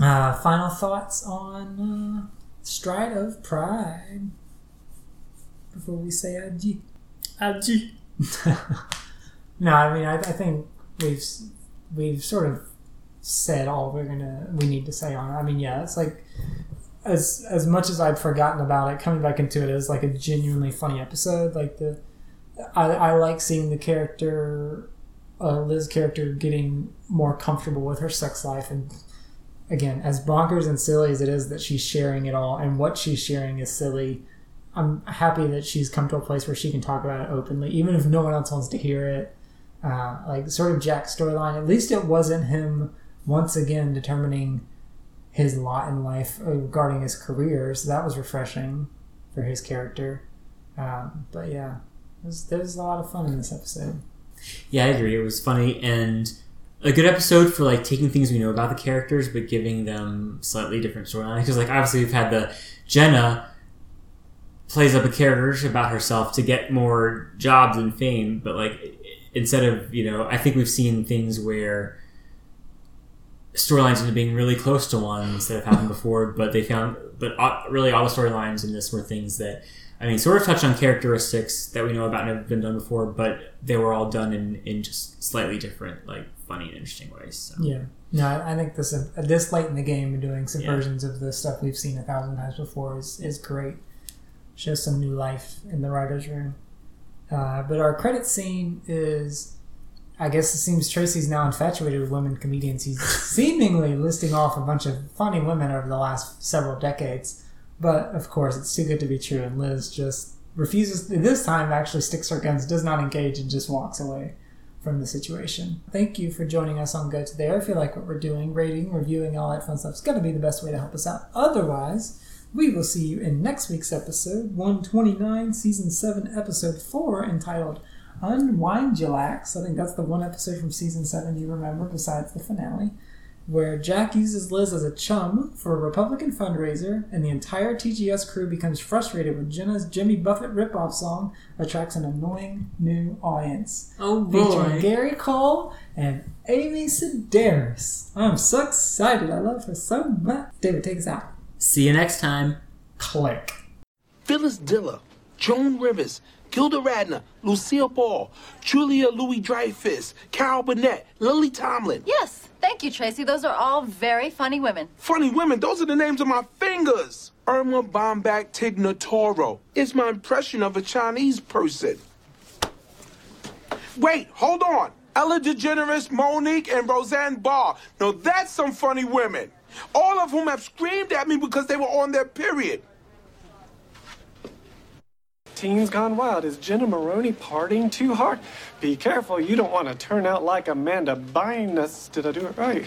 Speaker 1: uh, final thoughts on uh, Stride of Pride before we say adieu.
Speaker 2: Adieu.
Speaker 1: No, I mean, I, I think we've we've sort of said all we're gonna we need to say on it. I mean, yeah, it's like as as much as I'd forgotten about it, coming back into it is like a genuinely funny episode. Like the I, I like seeing the character, uh, Liz character, getting more comfortable with her sex life, and again, as bonkers and silly as it is that she's sharing it all, and what she's sharing is silly. I'm happy that she's come to a place where she can talk about it openly, even if no one else wants to hear it uh, like sort of Jack's storyline. At least it wasn't him once again determining his lot in life regarding his career. So that was refreshing for his character. Um, but yeah, it was, there was a lot of fun in this episode.
Speaker 2: Yeah, I agree. It was funny and a good episode for like taking things we know about the characters but giving them slightly different storylines. Because like obviously we've had the Jenna plays up a character about herself to get more jobs and fame, but like instead of you know, I think we've seen things where storylines up being really close to ones that have happened before, but they found but uh, really all the storylines in this were things that I mean, sort of touched on characteristics that we know about and have been done before, but they were all done in, in just slightly different, like funny and interesting ways. So.
Speaker 1: Yeah. No, I I think this uh, this late in the game and doing subversions of the stuff we've seen a thousand times before is, is great. Shows some new life in the writers' room. Uh, but our credit scene is, I guess it seems Tracy's now infatuated with women comedians. He's seemingly listing off a bunch of funny women over the last several decades. But of course, it's too good to be true, and Liz just refuses. This time, actually sticks her guns, does not engage, and just walks away from the situation. Thank you for joining us on Go to There. If you like what we're doing, rating, reviewing, all that fun stuff is going to be the best way to help us out. Otherwise, we will see you in next week's episode, 129, Season 7, Episode 4, entitled Unwindulax. I think that's the one episode from Season 7 you remember besides the finale, where Jack uses Liz as a chum for a Republican fundraiser, and the entire TGS crew becomes frustrated when Jenna's Jimmy Buffett ripoff song attracts an annoying new audience.
Speaker 2: Oh boy! Featuring.
Speaker 1: Gary Cole and Amy Sedaris. I'm so excited. I love her so much. David, take us out.
Speaker 2: See you next time.
Speaker 1: Click.
Speaker 9: Phyllis Diller, Joan Rivers, Gilda Radner, Lucille Ball, Julia Louis Dreyfus, Carol Burnett, Lily Tomlin.
Speaker 5: Yes, thank you, Tracy. Those are all very funny women.
Speaker 9: Funny women, those are the names of my fingers. Irma Bomback Tignatoro. It's my impression of a Chinese person. Wait, hold on. Ellen DeGeneres, Mo'Nique, and Roseanne Barr. Now that's some funny women. All of whom have screamed at me because they were on their period.
Speaker 14: Teens Gone Wild. Is Jenna Maroney partying too hard? Be careful, you don't want to turn out like Amanda Bynes. Did I do it right?